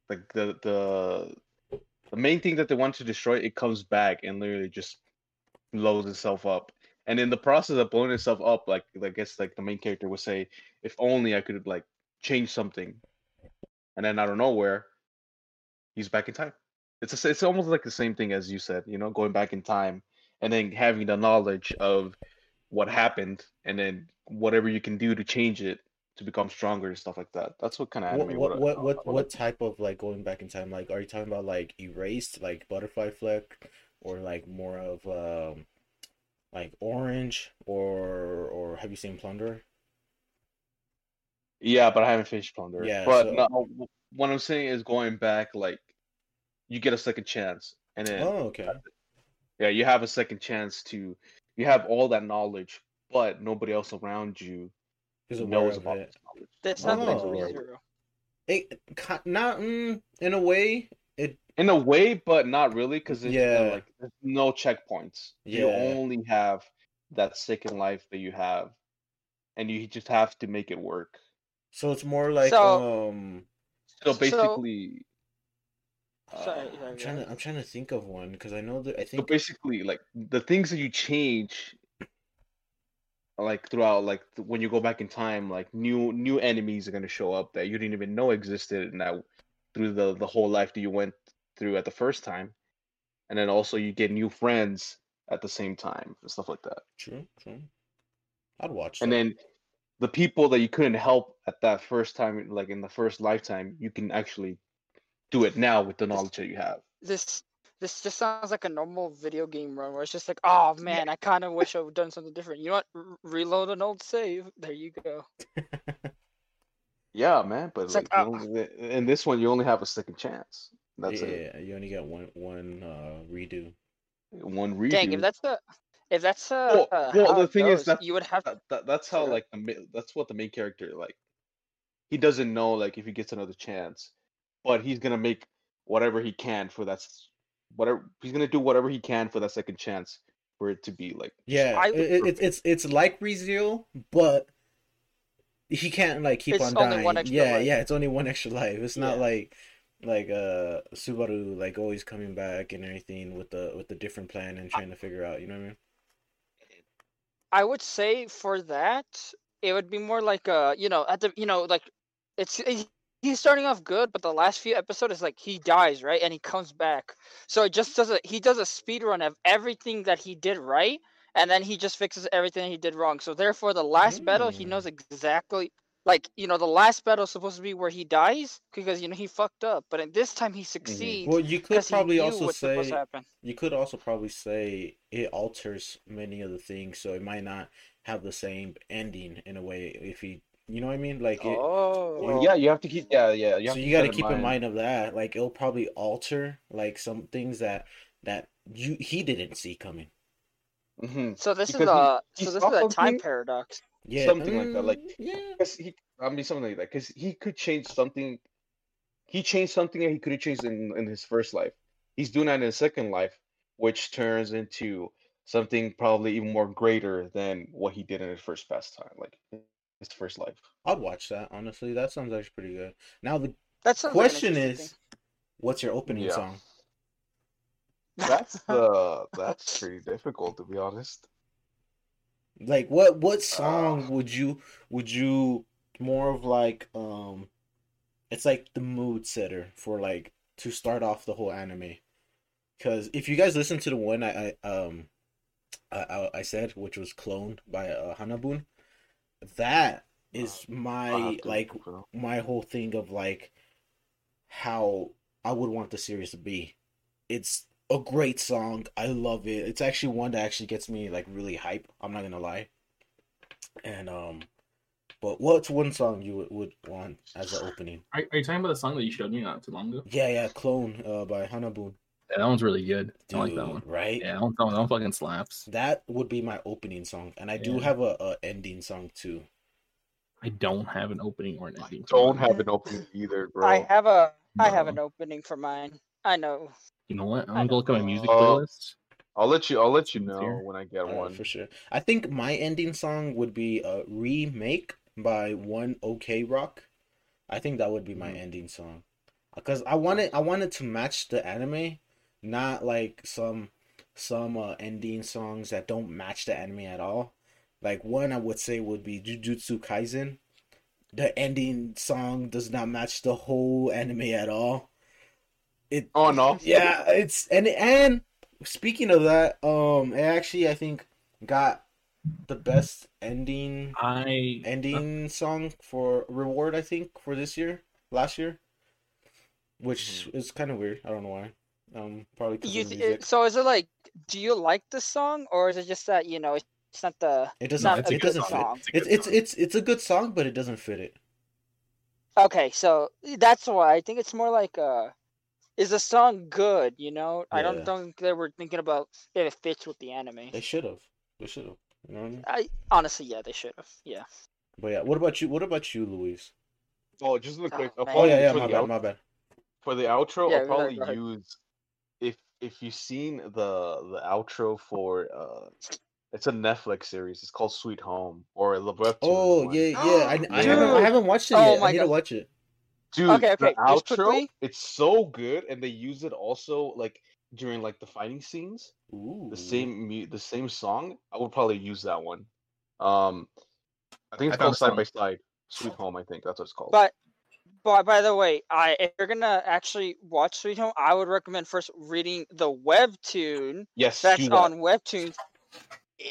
like the the the main thing that they want to destroy it comes back and literally just blows itself up. And in the process of blowing itself up like i guess like the main character would say if only i could like change something. And then out of nowhere he's back in time. It's a, it's almost like the same thing as you said you know going back in time and then having the knowledge of what happened and then whatever you can do to change it to become stronger and stuff like that that's what kind of What anime what what what, what type of like going back in time? Like, are you talking about like erased, like butterfly effect, or like more of um, like orange, or or have you seen Plunder? Yeah, but I haven't finished Plunder. Yeah, but so- no, what I'm saying is going back, like you get a second chance, and then Oh, okay. yeah, you have a second chance to you have all that knowledge, but nobody else around you Is aware knows of about it. this knowledge. That's not like Oh. ReZero. It not mm, in a way. It In a way, but not really, because Yeah. like there's no checkpoints. Yeah. You only have that second life that you have, and you just have to make it work. so it's more like So- um. So So- basically, Sorry, uh, sorry, I'm trying to. I'm trying to think of one because I know that I So think basically, like the things that you change, like throughout, like th- when you go back in time, like new new enemies are gonna show up that you didn't even know existed, and that through the the whole life that you went through at the first time, and then also you get new friends at the same time and stuff like that. true true. I'd watch. And that. then the people that you couldn't help at that first time, like in the first lifetime, you can actually do it now with the knowledge that you have. This this just sounds like a normal video game run where it's just like, oh man, I kind of wish I would done something different. You know what? R- reload an old save. There you go. Yeah, man, but like, like, you uh, only, in this one, you only have a second chance. That's yeah, it. you only got one one uh redo. One redo. Dang, if that's the if that's uh, Well- uh, well, the it thing is that- you would have that, that- that's how Sorry. like the ma- that's what the main character like. He doesn't know like if he gets another chance, but he's gonna make whatever he can for that. S- Whatever he's gonna do, whatever he can for that second chance for it to be like. Yeah, I- it, it, it's it's it's like ReZero, but he can't like keep It's on only dying. one extra yeah, life. yeah, it's only one extra life. It's not Yeah. like like uh Subaru like always coming back and everything with the with the different plan and trying to figure out. You know what I mean? I would say for that, it would be more like uh, you know, at the you know, like it's he- he's starting off good, but the last few episodes is like he dies, right? And he comes back. So it just does a he does a speed run of everything that he did right, and then he just fixes everything he did wrong. So therefore the last battle he Mm. knows exactly like, you know, the last battle is supposed to be where he dies because you know he fucked up, but at this time he succeeds Well, you could probably also say you could also probably say it alters many of the things, so it might not have the same ending in a way if he, you know what I mean? Like it, Oh. Well, yeah, you have to keep. Yeah, yeah. You so you got to that keep in mind of that. Like it'll probably alter like some things that that you he didn't see coming. hmm So this Because is he- a he so this is a time paradox. Yeah, Something like that, like- mm, yeah. He, I mean, something like that. Because he could change something. He changed something that he could have changed in in his first life. He's doing that in his second life, which turns into something probably even more greater than what he did in his first pastime, like his first life. I'd watch that. Honestly, that sounds actually pretty good. Now the That sounds like an question is, what's your opening Yeah. song? That's the that's pretty difficult to be honest. Like what what Uh. song would you would you more of like um it's like the mood setter for like to start off the whole anime. Cuz if you guys listen to the one I, I um I, I I said which was cloned by uh, Hanabun, that is I'll my like look my whole thing of like how I would want the series to be. It's a great song. I love it. It's actually one that actually gets me like really hype. I'm not gonna lie. And um But what's one song you would, would want as an opening? Are, are you talking about the song that you showed me not too long ago? Yeah, yeah, Clone uh, by Hanabun. Yeah, that one's really good. Dude, I like that one. right? Yeah, that one, that one, fucking slaps. That would be my opening song, and I do have a, a ending song too. I don't have an opening or an I ending. don't have an opening either, bro. I have a I have an opening for mine. I know. You know what? I'm gonna look at my music Uh, playlist. I'll let you. I'll let you know here. when I get Uh, one. for sure. I think my ending song would be a remake by One OK Rock. I think that would be my Mhm. ending song, because I want it. I want it to match the anime, not like some some uh, ending songs that don't match the anime at all. Like one I would say would be Jujutsu Kaisen. The ending song does not match the whole anime at all. It Oh no. yeah, it's and and speaking of that, um, it actually I think got the best ending I ending song for reward. I think for this year, last year, which is kind of weird. I don't know why. Um, probably because You of the music. so is it like do you like the song or is it just that you know it's not the It doesn't. not it's a it good doesn't fit. It's a It's good it's song. it's it's a good song, but it doesn't fit it. Okay, so that's why I think it's more like uh is the song good, you know? I don't think they were thinking about if it fits with the anime. They should have. They should have. You know what I mean? I honestly yeah, they should have. Yeah. But yeah, what about you? What about you, Luis? Oh, just real Oh, quick. I'll man. Oh yeah, yeah. My bad. out- My bad. for the outro, Yeah, I'll probably go ahead. use if if you've seen the the outro for uh, it's a Netflix series. It's called Sweet Home or the webtoon. Oh yeah, yeah. I, I haven't I haven't watched it Oh yet. my I need to God. watch it. Dude, Okay, okay, the just outro, quickly- it's so good, and they use it also like during like the fighting scenes. Ooh. The same the same song. I would probably use that one. Um, I think it's found called Side by Side. Sweet Home, I think that's what it's called. But but by the way, I if you're gonna actually watch Sweet Home, I would recommend first reading the webtoon yes, that's on Webtoons.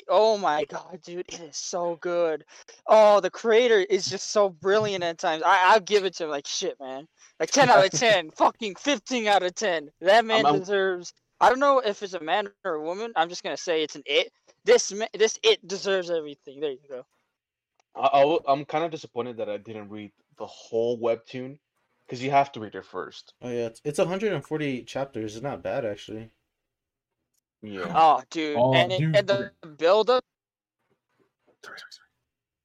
Oh my god, dude, it is so good. Oh, the creator is just so brilliant at times. I I'll give it to him like shit, man. Like ten out of ten, fucking fifteen out of ten. That man I'm- deserves. I don't know if it's a man or a woman. I'm just gonna say it's an it. This this it deserves everything. There you go. i i'm kind of disappointed that I didn't read the whole webtoon because you have to read it first. Oh yeah, it's, it's 148 chapters. It's not bad actually. Yeah. Oh, dude, Oh, and, it, dude. and the build up Sorry, sorry, sorry.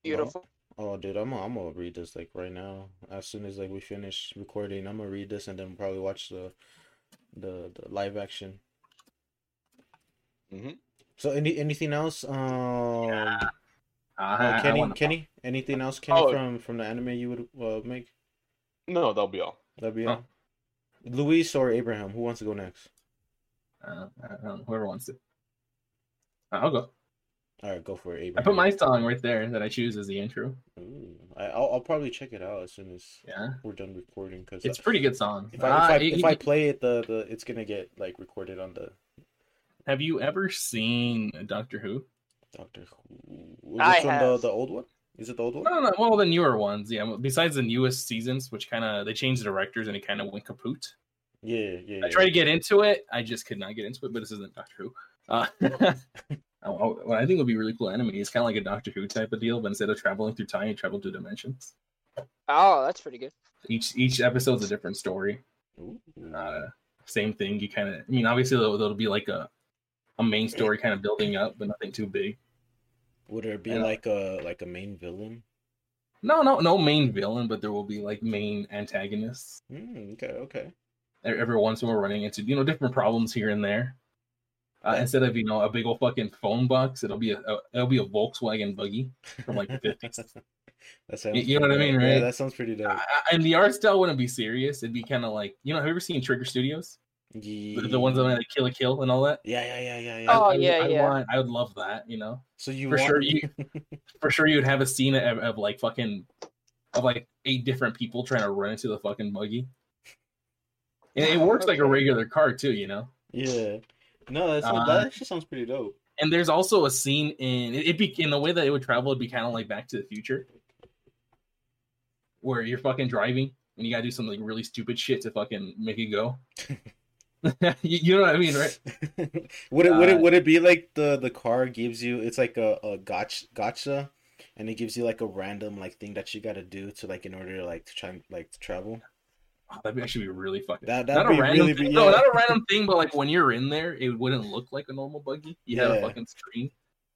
beautiful. Oh dude, I'm gonna, I'm gonna read this like right now. As soon as like we finish recording, I'm gonna read this and then probably watch the the, the live action. Mhm. So any anything else? Um, Uh, uh, I- I Kenny, wanna- Kenny, anything else, Kenny, Oh. from from the anime you would uh, make? No, that'll be all. That'll be Oh. all. Luis or Abraham? Who wants to go next? Uh, I don't know, whoever wants to. Uh, I'll go. All right, go for it, Abraham. I put my song right there that I choose as the intro. Ooh, I, I'll, I'll probably check it out as soon as Yeah, we're done recording because it's a pretty good song. if I Uh, if I, it- if I play it, the, the it's gonna get like recorded on the have you ever seen Doctor Who? Doctor Who. Which I one? The have. the old one? Is it the old one? No, no, no. Well, the newer ones, yeah. Besides the newest seasons, which kind of they changed the directors and it kind of went kaput. Yeah, yeah. I tried to get into it, I just could not get into it. But this isn't Doctor Who. Uh, what I think would be really cool anime is kind of like a Doctor Who type of deal, but instead of traveling through time, you travel through dimensions. Oh, that's pretty good. Each each episode's a different story. Ooh. Uh, same thing. You kind of, I mean, obviously there'll, there'll be like a a main story kind of building up, but nothing too big. Would there be Yeah. like a like a main villain? No, no, no main villain, but there will be like main antagonists. Hmm, okay, okay. Every once in a while, running into you know different problems here and there. Uh, Yeah. Instead of you know a big old fucking phone box, it'll be a, a it'll be a Volkswagen buggy from like the fifties. that sounds. You- know what I mean, dope. Yeah, right? that sounds pretty dope. and the art style wouldn't be serious. It'd be kind of like you know have you ever seen Trigger Studios? The, the ones that like Kill la Kill and all that. Yeah, yeah, yeah, yeah, yeah. Oh, I, yeah, I, yeah. Want, I would love that. You know. so you for want... sure you- for sure you'd have a scene of, of like fucking of like eight different people trying to run into the fucking buggy. And it works like a regular car too, you know. yeah. No, that's, Uh, that actually sounds pretty dope. And there's also a scene in it, it'd be in the way that it would travel, it'd be kind of like Back to the Future, where you're fucking driving and you gotta do some like really stupid shit to fucking make it go. you, you know what I mean, right? would it would it Uh, would it be like the the car gives you? It's like a a gotcha gotcha, and it gives you like a random like thing that you gotta do to like in order to like to try like to travel. Oh, that'd actually be really fucking. That, that'd a be random really thing, be, no, not a random thing, but like when you're in there, it wouldn't look like a normal buggy. You had a fucking screen,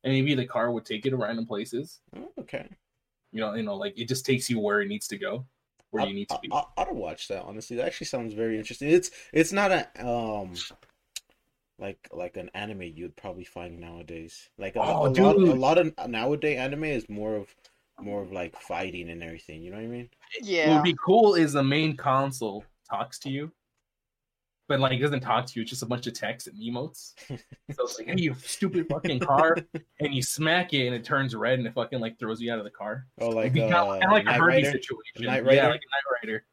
and maybe the car would take you to random places. Oh, okay. You know, you know, like it just takes you where it needs to go, where I- you need to be. I, I, I'd watch that honestly. That actually sounds very interesting. It's it's not a um like like an anime you'd probably find nowadays. Like a, Oh, a lot, a lot of nowadays anime is more of more of like fighting and everything. You know what I mean? What Yeah. would be cool is the main console talks to you, but like it doesn't talk to you. It's just a bunch of text and emotes. so it's like, hey, you stupid fucking car, and you smack it and it turns red and it fucking like throws you out of the car. Oh, like uh, kind of like a Herbie Rider? situation. Knight Yeah, like a Knight Rider.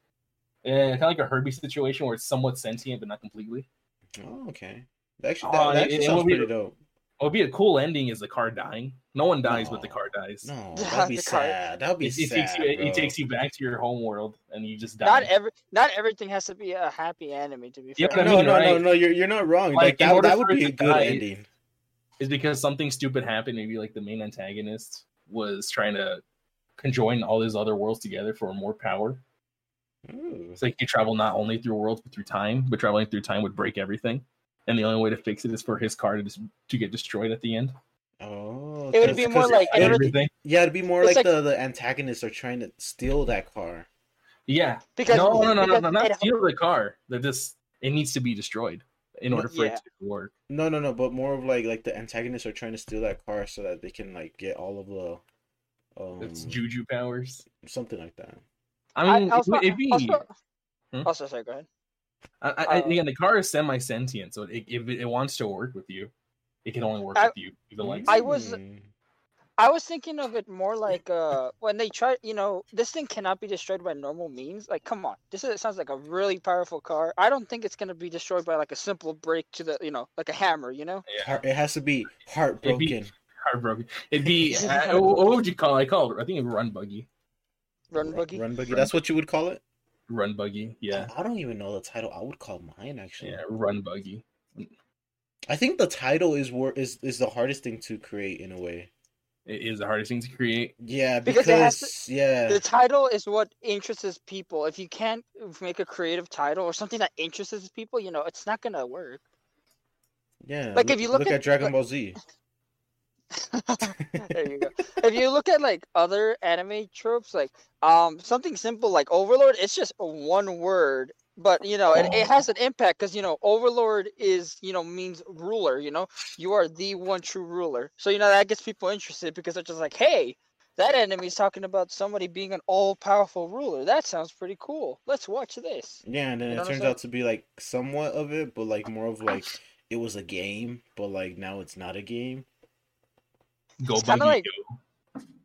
Yeah, kind of like a Herbie situation where it's somewhat sentient but not completely. Oh, okay. That actually, that, that actually it sounds be- pretty dope. What would be a cool ending is the car dying. No one dies, but the car dies. No, Yeah, that'd be the car- sad. That'd be It, it sad. takes you. It, bro. it takes you back to your home world, and you just die. Not every not everything has to be a happy anime to be Yeah, fair. but I No, mean, no, no, right? no. You're you're not wrong. Like, Like, that, that would be a good ending. is because something stupid happened. Maybe like the main antagonist was trying to conjoin all these other worlds together for more power. Ooh. It's like you travel not only through worlds but through time, but traveling through time would break everything. And the only way to fix it is for his car to just to get destroyed at the end. Oh, It would 'cause- be more 'cause like it- everything- Yeah, it'd be more like, like- the the antagonists are trying to steal that car. Yeah. Because no, no, no, no, because no, not steal the car. They're just it needs to be destroyed in order for Yeah. it to work. No, no, no, but more of like like the antagonists are trying to steal that car so that they can like get all of the um It's juju powers. something like that. I mean, I- also, it, would be. also, Hmm? also, sorry, go ahead. I, I, uh, again, the car is semi-sentient, so it, if it, it wants to work with you, it can only work I- with you. Even like I was- Hmm. I was thinking of it more like uh when they try, you know, this thing cannot be destroyed by normal means. Like, come on, this is, sounds like a really powerful car. I don't think it's gonna be destroyed by like a simple break to the, you know, like a hammer, you know. yeah, it has to be heartbroken. heartbroken. It'd be uh, what would you call? it? I call it. I think it'd run buggy. Run buggy. Run buggy. That's what you would call it. Run buggy. Yeah, I don't even know the title. I would call mine actually. yeah, run buggy. I think the title is wor- is is the hardest thing to create in a way. It is the hardest thing to create. Yeah, because, Because it has yeah, The title is what interests people. If you can't make a creative title or something that interests people, you know, it's not gonna work. yeah. like, if you look at, at- Dragon like- Ball Z. there you go. If you look at like other anime tropes, like um something simple like Overlord, it's just one word, but you know it, it has an impact because you know Overlord is you know means ruler. You know you are the one true ruler, so you know that gets people interested because they're just like, hey, that enemy is talking about somebody being an all powerful ruler. That sounds pretty cool. Let's watch this. Yeah, and then You know it turns out to be like somewhat of it, but like more of like it was a game, but like now it's not a game. Go It's buggy like-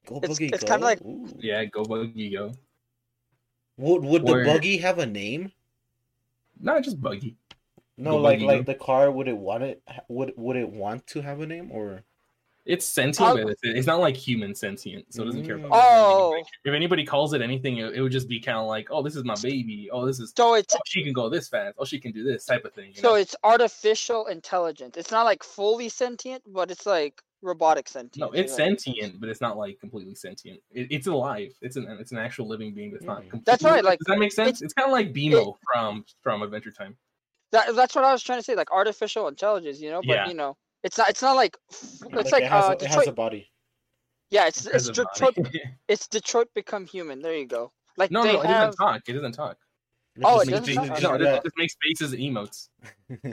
Go It's- buggy it's go. kinda like- Ooh. Yeah, go buggy go. Would would Or- the buggy have a name? Not just buggy. No, Go like buggy like go. the car. Would it want it? Would would it want to have a name or? It's sentient, I'll- it's, it's not like human sentient, so it doesn't care. About Mm. Oh, If anybody calls it anything, it, it would just be kind of like, "Oh, this is my baby. Oh, this is so it's oh, she can go this fast. Oh, she can do this type of thing." You so know? it's artificial intelligence. It's not like fully sentient, but it's like robotic sentient. no, it's you sentient, but it's not like completely sentient. It, it's alive. It's an it's an actual living being that's not. Completely, That's right, like, does that make sense? It's, kind of like BMO from from Adventure Time. That, that's what I was trying to say, like artificial intelligence, you know. But Yeah. you know, it's not. It's not like. It's like, it has, uh, a, it has a body. yeah, it's Because it's Detroit. It's Detroit become human. There you go. Like no, they no, it have. doesn't talk. It doesn't talk. Oh, just it doesn't faces- talk? No, it just, just makes faces and emotes.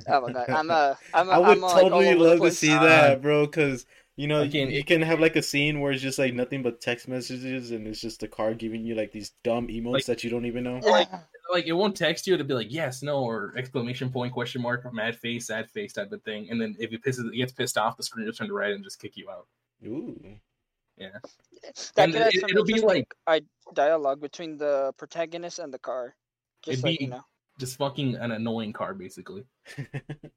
Oh my god, I'm a. I'm a I would I'm a, totally over the love to see Uh, that, bro. Because you know again, you, you it- can have like a scene where it's just like nothing but text messages, and it's just the car giving you like these dumb emotes Like- that you don't even know. Yeah. Like it won't text you to be like yes, no, or exclamation point, question mark, mad face, sad face type of thing. And then if it pisses, it gets pissed off, the screen will turn to red and just kick you out. Ooh, Yeah. That And it, it'll be like I, dialogue between the protagonist and the car. Just like be- you know. Just fucking an annoying car, basically.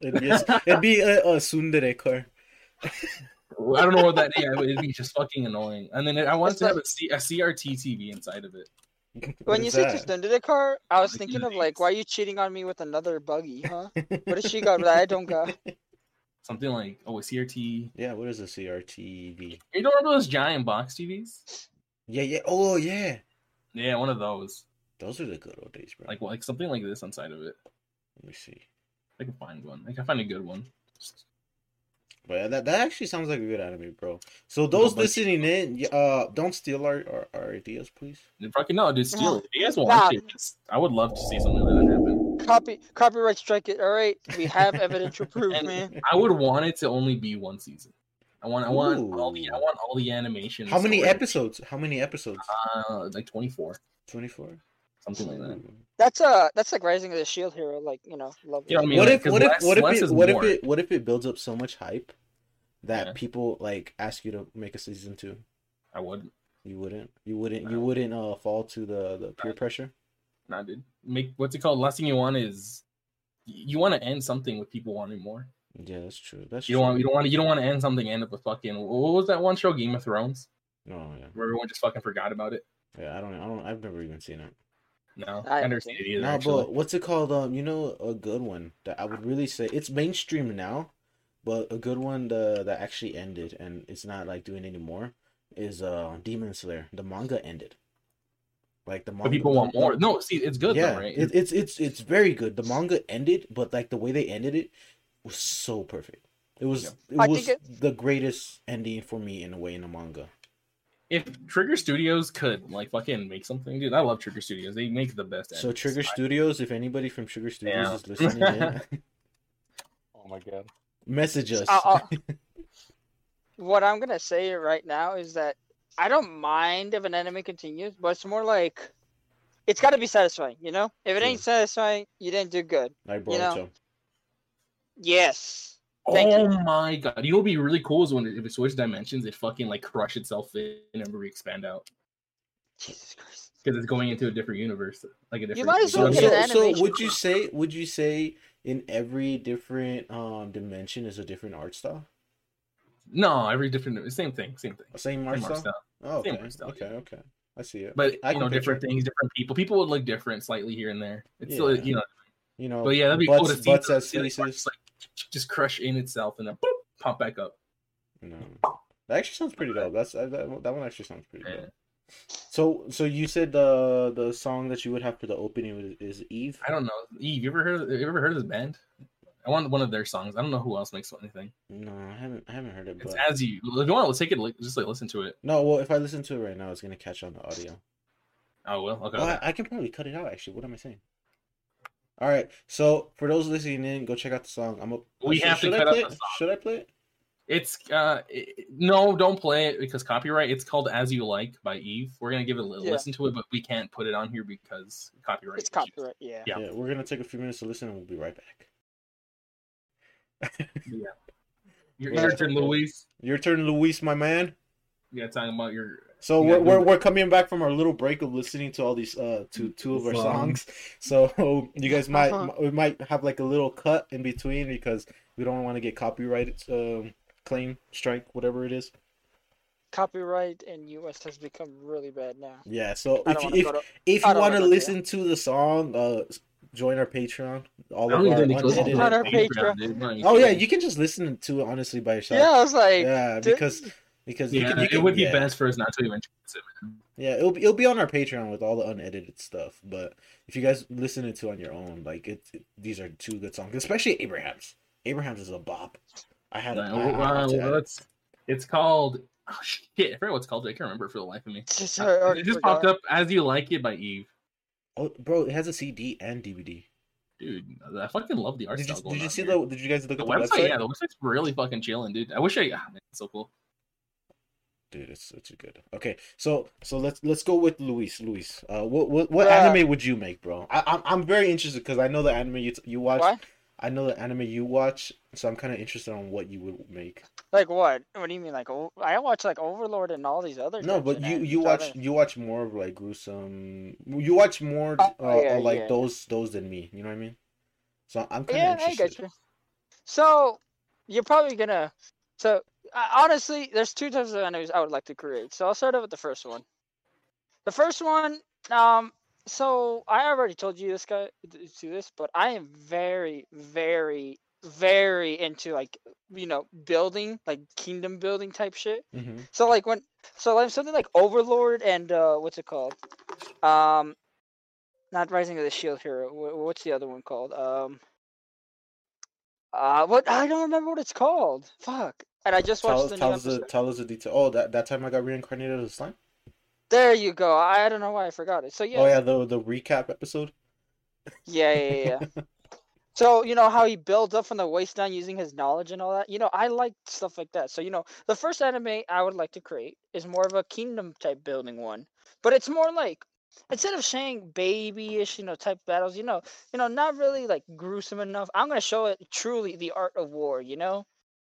it'd be a, it'd be a, a tsundere car. I don't know what that. Yeah, it'd be just fucking annoying. And then I wanted to have like- a, C, a CRT TV inside of it. What When you is say that? just under the car, I was Like thinking of like, why are you cheating on me with another buggy, huh? What does she got that I don't got? Something like oh, a CRT. Yeah, what is a CRTV? You don't remember those giant box TVs? Yeah, yeah. Oh, yeah. Yeah, one of those. Those are the good old days, bro. Like like something like this inside of it. Let me see. I can find one. I can find a good one. But that that actually sounds like a good anime, bro. So those bunch- listening in, uh, don't steal our, our, our ideas, please. Fucking no, dude, steal it. If you guys want Nah. it, I would love to see something like that happen. Copy copyright strike it. All right, we have evidential proof, And man. I would want it to only be one season. I want I want all the I want all the animation. How many episodes? How many episodes? Uh, like twenty four, Twenty four. Something like that. That's uh that's like Rising of the Shield Hero, like you know, love. You know what I mean? What like, if 'cause what if less- what if less it is what if it what if it builds up so much hype that Yeah. people like ask you to make a season two? I wouldn't. You wouldn't. You wouldn't. You wouldn't uh fall to the the peer pressure. not dude. Make what's it called? Last thing you want is you want to end something with people wanting more. Yeah, that's true. That's You true. don't want you don't want you don't want to end something end up with fucking what was that one show Game of Thrones Oh yeah, where everyone just fucking forgot about it. yeah. I don't. I don't. I've never even seen it. No, I understand never haven't seen seen it either. No, actually. but what's it called? Um, you know, a good one that I would really say it's mainstream now, but a good one the, that actually ended and it's not like doing anymore is uh Demon Slayer. The manga ended. Like the manga. But people want more. No, see, it's good yeah, though, right? it, it's it's it's very good. The manga ended, but like the way they ended it was so perfect. It was it I was think the greatest ending for me in a way in a manga. If Trigger Studios could like fucking make something, dude, I love Trigger Studios. They make the best. So animes. Trigger Studios, if anybody from Trigger Studios Yeah. is listening in, Oh my god. message us. Uh, uh, what I'm gonna say right now is that I don't mind if an enemy continues, but it's more like it's got to be satisfying. You know, if it ain't satisfying, you didn't do good. like you know, Yes. Thank oh you. my god! You know, what'd be really cool is when it, if it switched dimensions, it fucking like crush itself in and re expand out Jesus Christ. because it's going into a different universe, like a different. You might as So, well get know, so, so would you say would you say in every different um dimension is a different art style? No, every different, same thing, same thing. Same art Same art style? style. Oh, Same okay. art style, okay, yeah. okay. I see it. But I you know, picture different it. things, different people. People would look different slightly here and there. It's still, you know, You know, but yeah, that'd be butts, cool to see. butts as see the faces. like just crush in itself and then boop, pop back up. No. That actually sounds pretty dope. That's uh, that, that one actually sounds pretty Yeah. dope. So so you said the the song that you would have for the opening is, is Eve. I don't know. Eve, you ever heard? You ever heard of this band? I want one of their songs. I don't know who else makes anything. No, I haven't I haven't heard it. It's But... as you. If you want, let's take it. Just like listen to it. No, well, if I listen to it right now, it's gonna catch on the audio. Oh well. Okay. Well. I, I can probably cut it out. Actually, what am I saying? All right. So for those listening in, go check out the song. I'm. A, We should- have to should I cut out play the it? song. Should I play it? It's uh it- no, don't play it because copyright. It's called "As You Like" by Eve. We're gonna give it a little Yeah. listen to it, but we can't put it on here because copyright. It's issues. copyright. Yeah. Yeah. Yeah, we're gonna take a few minutes to listen, and we'll be right back. Yeah. your turn, Luis. Your turn, Luis, my man. Yeah, talking about your. So You we're, we're we're coming back from our little break of listening to all these uh to two of our Songs. songs. So you guys might Uh-huh. we might have like a little cut in between because we don't want to get copyrighted um claim strike whatever it is. Copyright in U.S. has become really bad now. Yeah. So if you, if to. if you want to wanna listen to the song, uh, join our Patreon. All of our even unedited- On our Patreon, Patreon. Oh yeah, you can just listen to it honestly by yourself. Yeah, I was like, Yeah, dude. because because you can, you it can, would be best for us not to even. chance it, man. Yeah, it'll be it'll be on our Patreon with all the unedited stuff. But if you guys listen it to on your own, like it, it- these are two good songs, especially Abraham's. Abraham's is a bop. I had. I, well, uh, to well, it. it's it's called. Oh shit! I forgot what it's called. I can't remember for the life of me. just, I already It just forgot. popped up as you like it by Eve. oh, bro, it has a CD and DVD. Dude, I fucking love the art Did you style. going did you see here. the? Did you guys look the at the website? website? Yeah, the website's really fucking chilling, dude. I wish I. Ah, man, it's so cool. Dude, it's a good. Okay, so so let's let's go with Luis. Luis, uh, what what what Bruh. anime would you make, bro? I, I'm I'm very interested because I know the anime you you watch. What? I know the anime you watch, so I'm kind of interested on what you would make. Like what? What do you mean? Like oh, I watch like Overlord and all these other. No, but you you watch don't- you watch more of like gruesome. You watch more Oh, uh, yeah, uh, like yeah. those those than me. You know what I mean? So I'm kind of Yeah, I interested. get you. So you're probably gonna. So uh, honestly, there's two types of enemies I would like to create. So I'll start out with the first one. The first one, um, so I already told you this guy to this, but I am very, very very into like you know building like kingdom building type shit. hmm So like when so like something like Overlord and uh what's it called? Um not Rising of the Shield Hero. What's the other one called? Um uh what I don't remember what it's called. Fuck. And I just watched Tell, the tell us the tell us the detail. Oh, that that time I got reincarnated as a slime. There you go. I don't know why I forgot it. So yeah. Oh yeah, the the recap episode. Yeah, yeah, yeah. yeah. so you know how he builds up from the waist down using his knowledge and all that. You know, I like stuff like that. So you know, the first anime I would like to create is more of a kingdom type building one, but it's more like instead of saying babyish, you know, type battles. You know, you know, not really like gruesome enough. I'm gonna show it truly the art of war. You know.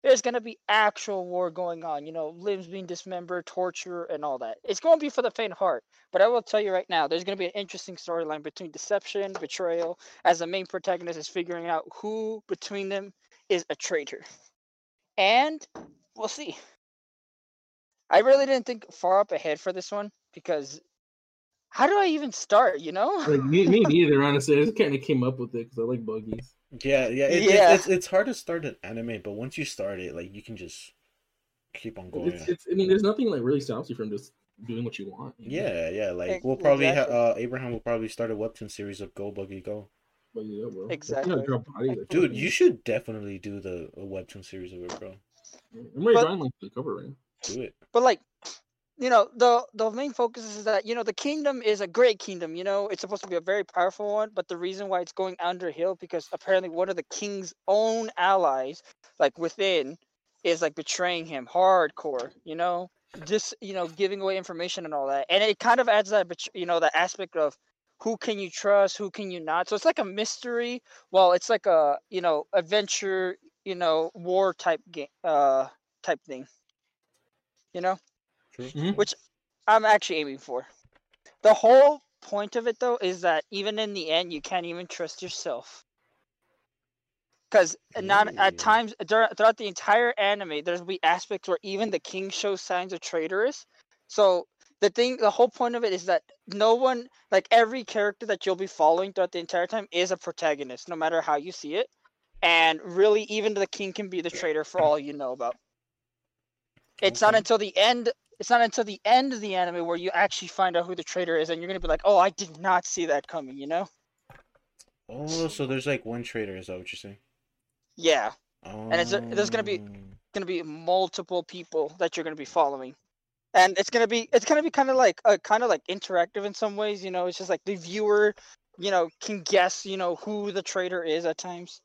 There's gonna be actual war going on, you know, limbs being dismembered, torture, and all that. It's gonna be for the faint heart. But I will tell you right now, there's gonna be an interesting storyline between deception, betrayal, as the main protagonist is figuring out who between them is a traitor. And we'll see. I really didn't think far up ahead for this one because how do I even start, you know? Like me, me neither. Honestly, I just kind of came up with it because I like buggies. Yeah, yeah. It, it- it's it's hard to start an anime, but once you start it, like you can just keep on going. It's, it's. I mean, there's nothing like really stops you from just doing what you want. you know? Yeah, yeah. Like we'll probably ha- uh Abraham will probably start a webtoon series of Go Buggy Go. But yeah, bro. Exactly. You know, like, Dude, you should definitely do the a webtoon series of it, bro. I'm already But- drawing like the cover right. Do it. but like you know the the main focus is that you know the kingdom is a great kingdom you know it's supposed to be a very powerful one but the reason why it's going underhill because apparently one of the king's own allies like within is like betraying him hardcore you know just you know giving away information and all that and it kind of adds that you know the aspect of who can you trust who can you not so it's like a mystery well it's like a you know adventure you know war type game uh type thing you know Mm-hmm. which I'm actually aiming for. The whole point of it though is that even in the end you can't even trust yourself. Because not Ooh. at times dur- throughout the entire anime, there's be aspects where even the king shows signs of traitorous. So the thing, the whole point of it is that no one, like every character that you'll be following throughout the entire time, is a protagonist, no matter how you see it. And really, even the king can be the traitor for all you know about. It's not until the end it's not until the end of the anime where you actually find out who the traitor is and you're gonna be like oh i did not see that coming you know Oh, so there's like one traitor. is that what you're saying? yeah Oh. it's a- there's gonna be- gonna be multiple people that you're gonna be following and it's gonna be it's gonna be kind of like uh, kind of like interactive in some ways you know it's just like the viewer you know can guess you know who the traitor is at times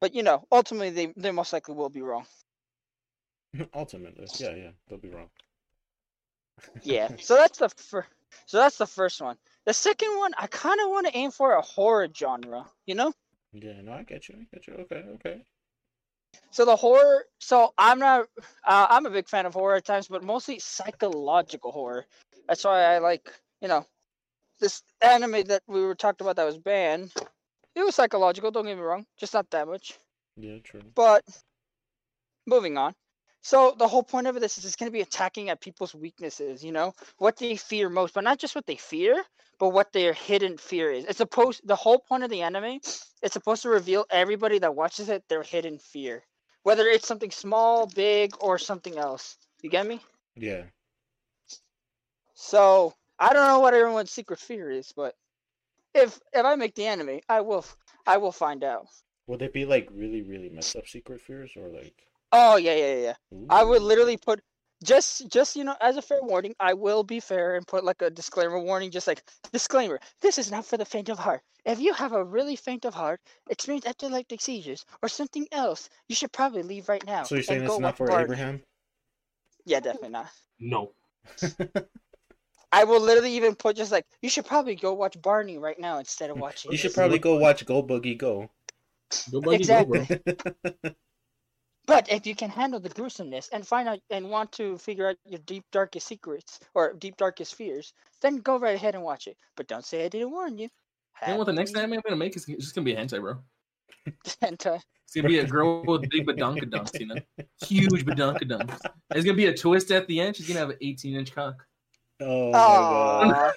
but you know ultimately they, they most likely will be wrong Ultimately, yeah, yeah, they'll be wrong. Yeah so that's the fir- so that's the first one the second one i kind of want to aim for a horror genre you know Yeah, no, I get you. I get you. Okay, okay. So the horror. So I'm not. Uh, I'm a big fan of horror at times, but mostly psychological horror. That's why I like. You know, this anime that we were talked about that was banned. It was psychological. Don't get me wrong. Just not that much. Yeah, true. But moving on. So the whole point of it is it's going to be attacking at people's weaknesses. You know what they fear most, but not just what they fear, but what their hidden fear is. It's supposed. The whole point of the anime, it's supposed to reveal everybody that watches it their hidden fear, whether it's something small, big, or something else. You get me? Yeah. So I don't know what everyone's secret fear is, but if if I make the anime, I will I will find out. Would they be like really, really messed up secret fears or like? Oh yeah yeah yeah. I would literally put just just you know as a fair warning. I will be fair and put like a disclaimer warning, just like disclaimer. This is not for the faint of heart. If you have a really faint of heart, experience epileptic seizures, or something else, you should probably leave right now. So you're and saying go it's not watch for Barney. Abraham? Yeah, definitely not. No. I will literally even put just like you should probably go watch Barney right now instead of watching. You should probably go watch Go boogie Go. Go buggy Exactly. go, bro. But if you can handle the gruesomeness and find out and want to figure out your deep darkest secrets or deep darkest fears, then go right ahead and watch it. But don't say I didn't warn you. You know what the next Happy anime I'm gonna make is it's just gonna be a hentai, bro. hentai. It's gonna be a girl with big badonkadunks, you know, huge badonkadunks. It's gonna be a twist at the end. She's gonna have an 18 inch cock. Oh my god. Aw.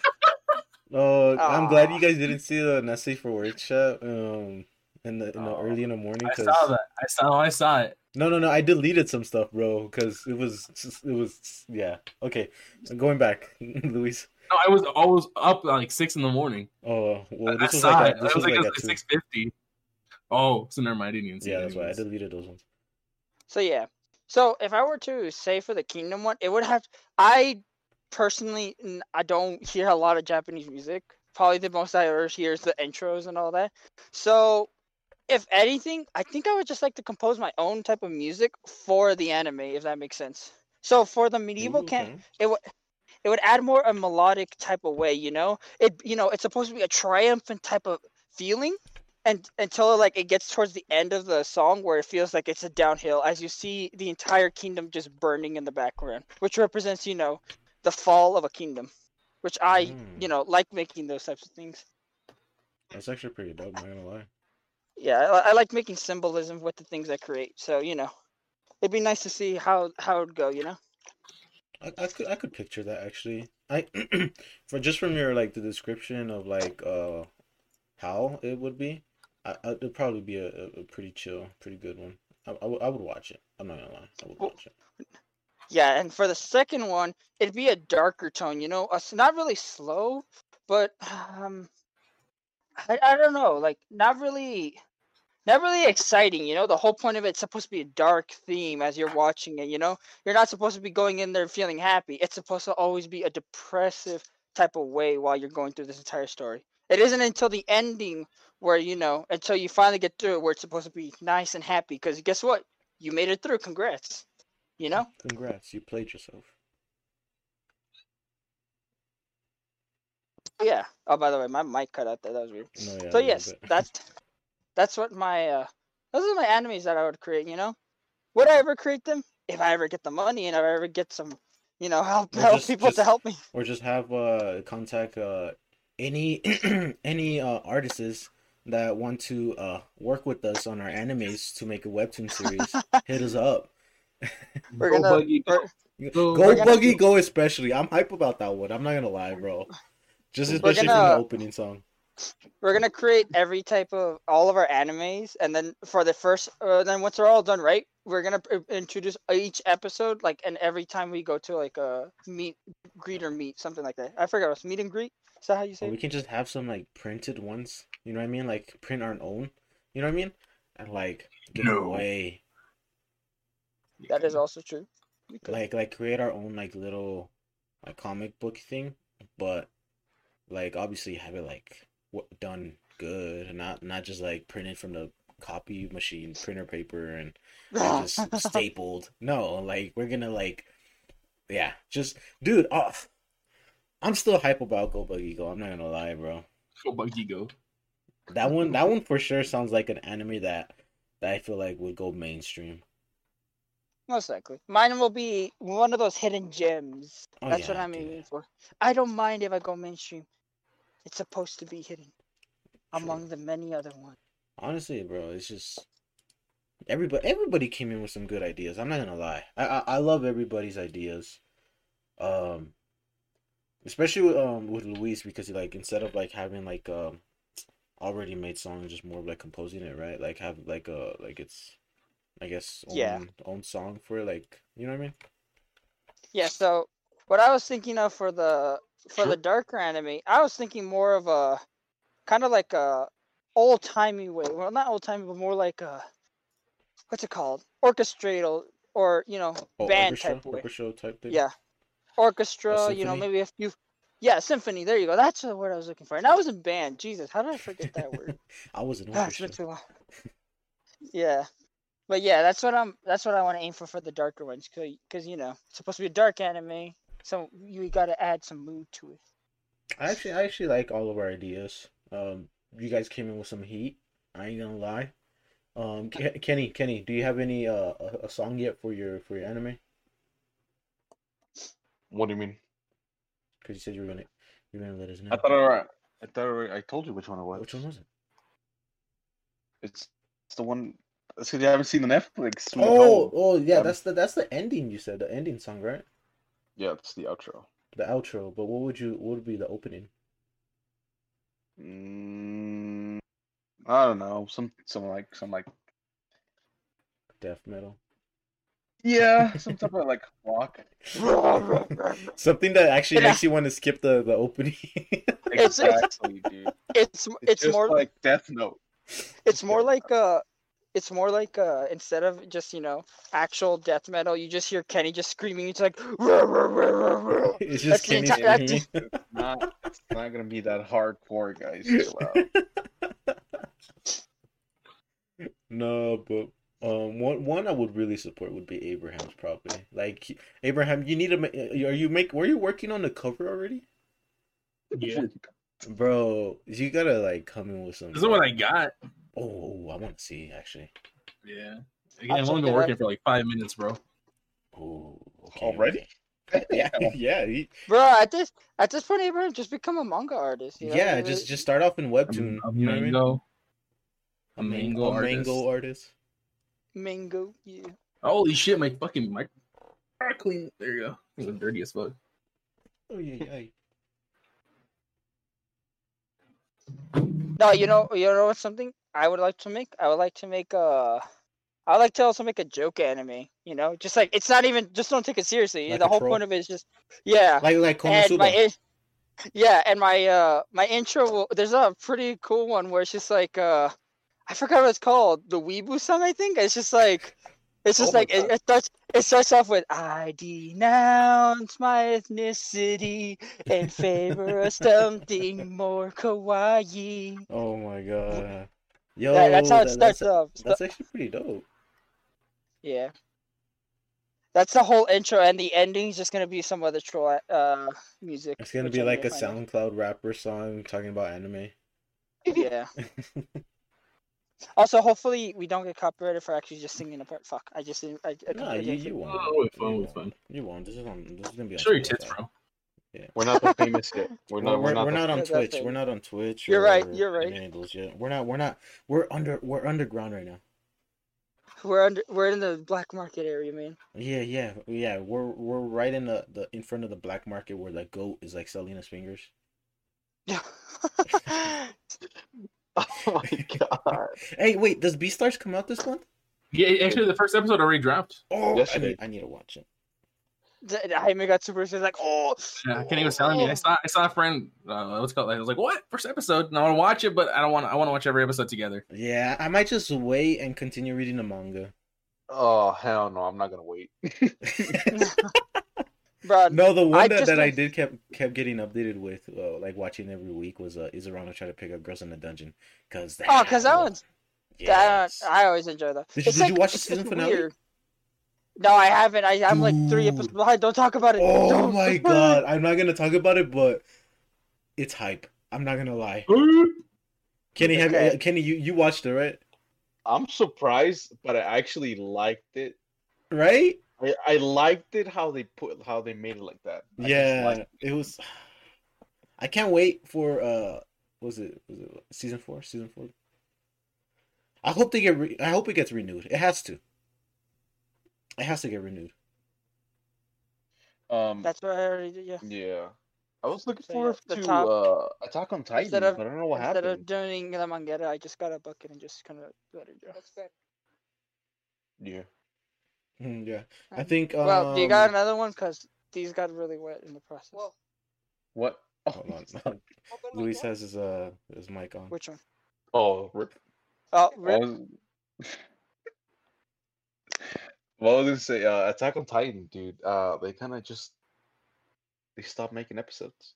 Oh, I'm glad you guys didn't see the Nestle for workshop. Um, in the in the Oh, early in the morning. I saw that. I saw. I saw it. No, no, no. I deleted some stuff, bro, because it was it was yeah. Okay, going back, Luis. No, I was always up like six in the morning. Oh well, I this was saw like it. this was was like, like at at six fifty. Oh, so never mind. I didn't even see Yeah, it that's why I deleted those ones. So yeah. So if I were to say for the Kingdom one, it would have. I personally, I don't hear a lot of Japanese music. Probably the most I ever hear is the intros and all that. So, if anything, I think I would just like to compose my own type of music for the anime, if that makes sense. So for the medieval Ooh, camp, it would it would add more a melodic type of way you know it you know it's supposed to be a triumphant type of feeling and until like it gets towards the end of the song where it feels like it's a downhill as you see the entire kingdom just burning in the background which represents you know the fall of a kingdom which i Mm. you know like making those types of things That's actually pretty dope. Not gonna lie. Yeah I, I like making symbolism with the things i create so you know it'd be nice to see how how it'd go you know I, I could I could picture that actually. I for just from your like the description of like uh how it would be, I, I it'd probably be a, a, pretty chill, pretty good one. I, I, would- watch it. I'm not gonna lie. I would watch it. Yeah, and for the second one, it'd be a darker tone, you know, uh, s- not really slow, but um, I, I don't know, like not really, not really exciting. You know, the whole point of it's supposed to be a dark theme as you're watching it. You know, you're not supposed to be going in there feeling happy. It's supposed to always be a depressive type of way while you're going through this entire story. It isn't until the ending where you know, until you finally get through it, where it's supposed to be nice and happy. Because guess what, you made it through. Congrats. You know. Congrats, you played yourself. Yeah. Oh, by the way, my mic cut out there. That was weird. No, yeah, so yes, that's that's what my uh those are my enemies that I would create. You know, would I ever create them if I ever get the money and if I ever get some, you know, help Or help just- people to help me. or just have uh contact uh any any uh artists that want to uh work with us on our animes to make a webtoon series. hit us up. We're Go gonna Buggy, we're- go. Go we're gonna Buggy Go especially. I'm hype about that one. I'm not gonna lie, bro. Just especially from gonna- the opening song. We're gonna create every type of all of our animes, and then for the first, uh, then once they're all done, right? We're gonna pr- introduce each episode, like, and every time we go to like a meet, greet or meet, something like that. I forgot. It's meet and greet. Is that how you say? Or it? we can just have some like printed ones. You know what I mean? Like print our own. You know what I mean? And like give No. away. That is also true. Like like create our own like little like comic book thing, but like obviously have it like what done good not not just like printed from the copy machine printer paper and, and just stapled. No, like we're gonna like yeah, just dude off. I'm still hype about Go Buggy Go. I'm not gonna lie, bro. Go Buggy, go. That one, that one for sure sounds like an anime that that I feel like would go mainstream. Most likely. Mine will be one of those hidden gems. Oh, That's what I'm dude. aiming for. I don't mind if I go mainstream. It's supposed to be hidden among the many other ones. Honestly, bro, it's just everybody. Everybody came in with some good ideas. I'm not gonna lie. I I, I love everybody's ideas. Um, especially with, um with Luis because he like instead of like having like um already made songs, just more of like composing it, right? Like have like a like it's I guess own, Yeah. own song for it, like you know what I mean? Yeah, so what I was thinking of for the for Sure. the darker anime, I was thinking more of a kind of like a old timey way. Well, not old timey, but more like a what's it called? Orchestratal or you know Oh, band orchestra, type way. orchestra type thing. Yeah, orchestra. You know, maybe a few. Yeah, symphony. There you go. That's the word I was looking for. And I was in band. Jesus, how did I forget that word? I was an Ah, orchestra. too long. yeah, but yeah, that's what I'm. That's what I want to aim for for the darker ones, cause, because you know it's supposed to be a dark anime, so you got to add some mood to it. I actually I actually like all of our ideas. Um, you guys came in with some heat. I ain't gonna lie. Um, Ke- Kenny, Kenny, do you have any uh a, a song yet for your for your anime? What do you mean? Because you said you were gonna you were gonna let us know. I thought I, alre- I thought I, alre- I told you which one it was. Which one was it? It's it's the one. It's because you haven't seen the Netflix. Oh, oh yeah, Um, that's the that's the ending. You said the ending song, right? Yeah, it's the outro. The outro. But what would you what would be the opening? Mm, I don't know. Some some like some like Death metal. yeah, some type of like rock. Something that actually makes you want to skip the the opening. It's- it's- Exactly, dude. it's It's, it's just more like Death Note. it's more like uh it's more like uh instead of just you know actual death metal you just hear kenny just screaming it's like "Ruh, ruh, ruh, ruh, ruh." it's just That's Kenny entire- screaming. It's not. It's not gonna be that hardcore, guys. No, but um, one one I would really support would be Abraham's probably. Like Abraham, you need to. ma- Are you make? Were you working on the cover already, Yeah. bro? You gotta like come in with some. This is what I got. Oh, I want to see actually. Yeah. I'll Again, I've only it been out. working for like five minutes, bro. Oh, okay, Already? okay. yeah, yeah, he- bro at this at this point abraham just become a manga artist you know? yeah. It- Just just start off in webtoon. A, a you know what I mean? mango. A A mango a artist. mango artist. mango yeah Holy shit, my fucking mic. Clean. There you go. It was dirty as fuck. Oh yeah, yeah. no you know you know what's something i would like to make i would like to make a I would like to also make a joke anime, you know, just like it's not even just don't take it seriously. Like the whole troll? point of it is just yeah. Like like and my yeah and my uh my intro there's a pretty cool one where it's just like uh i forgot what it's called the weebu song i think it's just like it's just Oh like it, it starts it starts off with i denounce my ethnicity in favor of something more kawaii Oh my god. Yo, That- that's how it that- starts that's, off That's actually pretty dope. yeah that's the whole intro and the ending is just gonna be some other troll uh music It's gonna be I like a may find out. SoundCloud rapper song talking about anime. yeah Also, hopefully we don't get copyrighted for actually just singing a part. Fuck, I just didn't. I, I Nah, completely you didn't you won't. Oh, it's You fun, it's won't. fun. You won't. This is on. This is gonna be on. Show your tits, Spotify. Bro. We're not that famous yet. We're We're, not. we're, We're not. we're not on Twitch. it. We're not on Twitch. You're right, you're right. any of yet. We're not. We're not. We're under. We're underground right now. We're under. We're in the black market area, man. Yeah, yeah, yeah. We're we're right in the, the in front of the black market where the goat is like selling us fingers. Yeah. oh my god! Hey, wait, does Beastars come out this month? Yeah, actually, the first episode already dropped. Oh, I need, I need to watch it. The- Jaime got super excited, like, oh, Yeah, Kenny was telling me. I saw, I saw a friend. Uh, what's it called? I was like, "What? First episode? And I want to watch it, but I don't want. I want to watch every episode together." Yeah, I might just wait and continue reading the manga. Oh hell no! I'm not gonna wait. bro. No, the one I that, that I did kept kept getting updated with, uh, like watching every week, was uh, Is It Wrong to trying to pick up girls in the dungeon. Cause Oh, because that one's. yes. That, I always enjoy that. Did you- It's did you watch the it's season finale? weird. No, I haven't. I, I'm like three Dude. episodes behind. Don't talk about it. Oh Don't. my god, I'm not gonna talk about it, but it's hype. I'm not gonna lie. Kenny, have Okay. you, Kenny, you you watched it right? I'm surprised, but I actually liked it. Right? I, I liked it how they put how they made it like that. I Yeah, liked it was. I can't wait for uh, was it was it season four? Season four. I hope they get. Re- I hope it gets renewed. It has to. It has to get renewed. Um, That's what I already did. Yeah. yeah, I was looking So, forward yeah, to top- uh, Attack on Titan, of- but I don't know what Instead happened. Instead of doing the mangetta, I just got a bucket and just kind of let it go. That's fair. Yeah, Hmm, yeah, I think. Um, Well, do you got another one? Cause these got really wet in the process. what? Oh, Hold on. Luis has his uh his mic on. Which one? oh, rip. Oh, I rip. was... well, I was gonna say, uh, Attack on Titan, dude. Uh, they kind of just they stopped making episodes.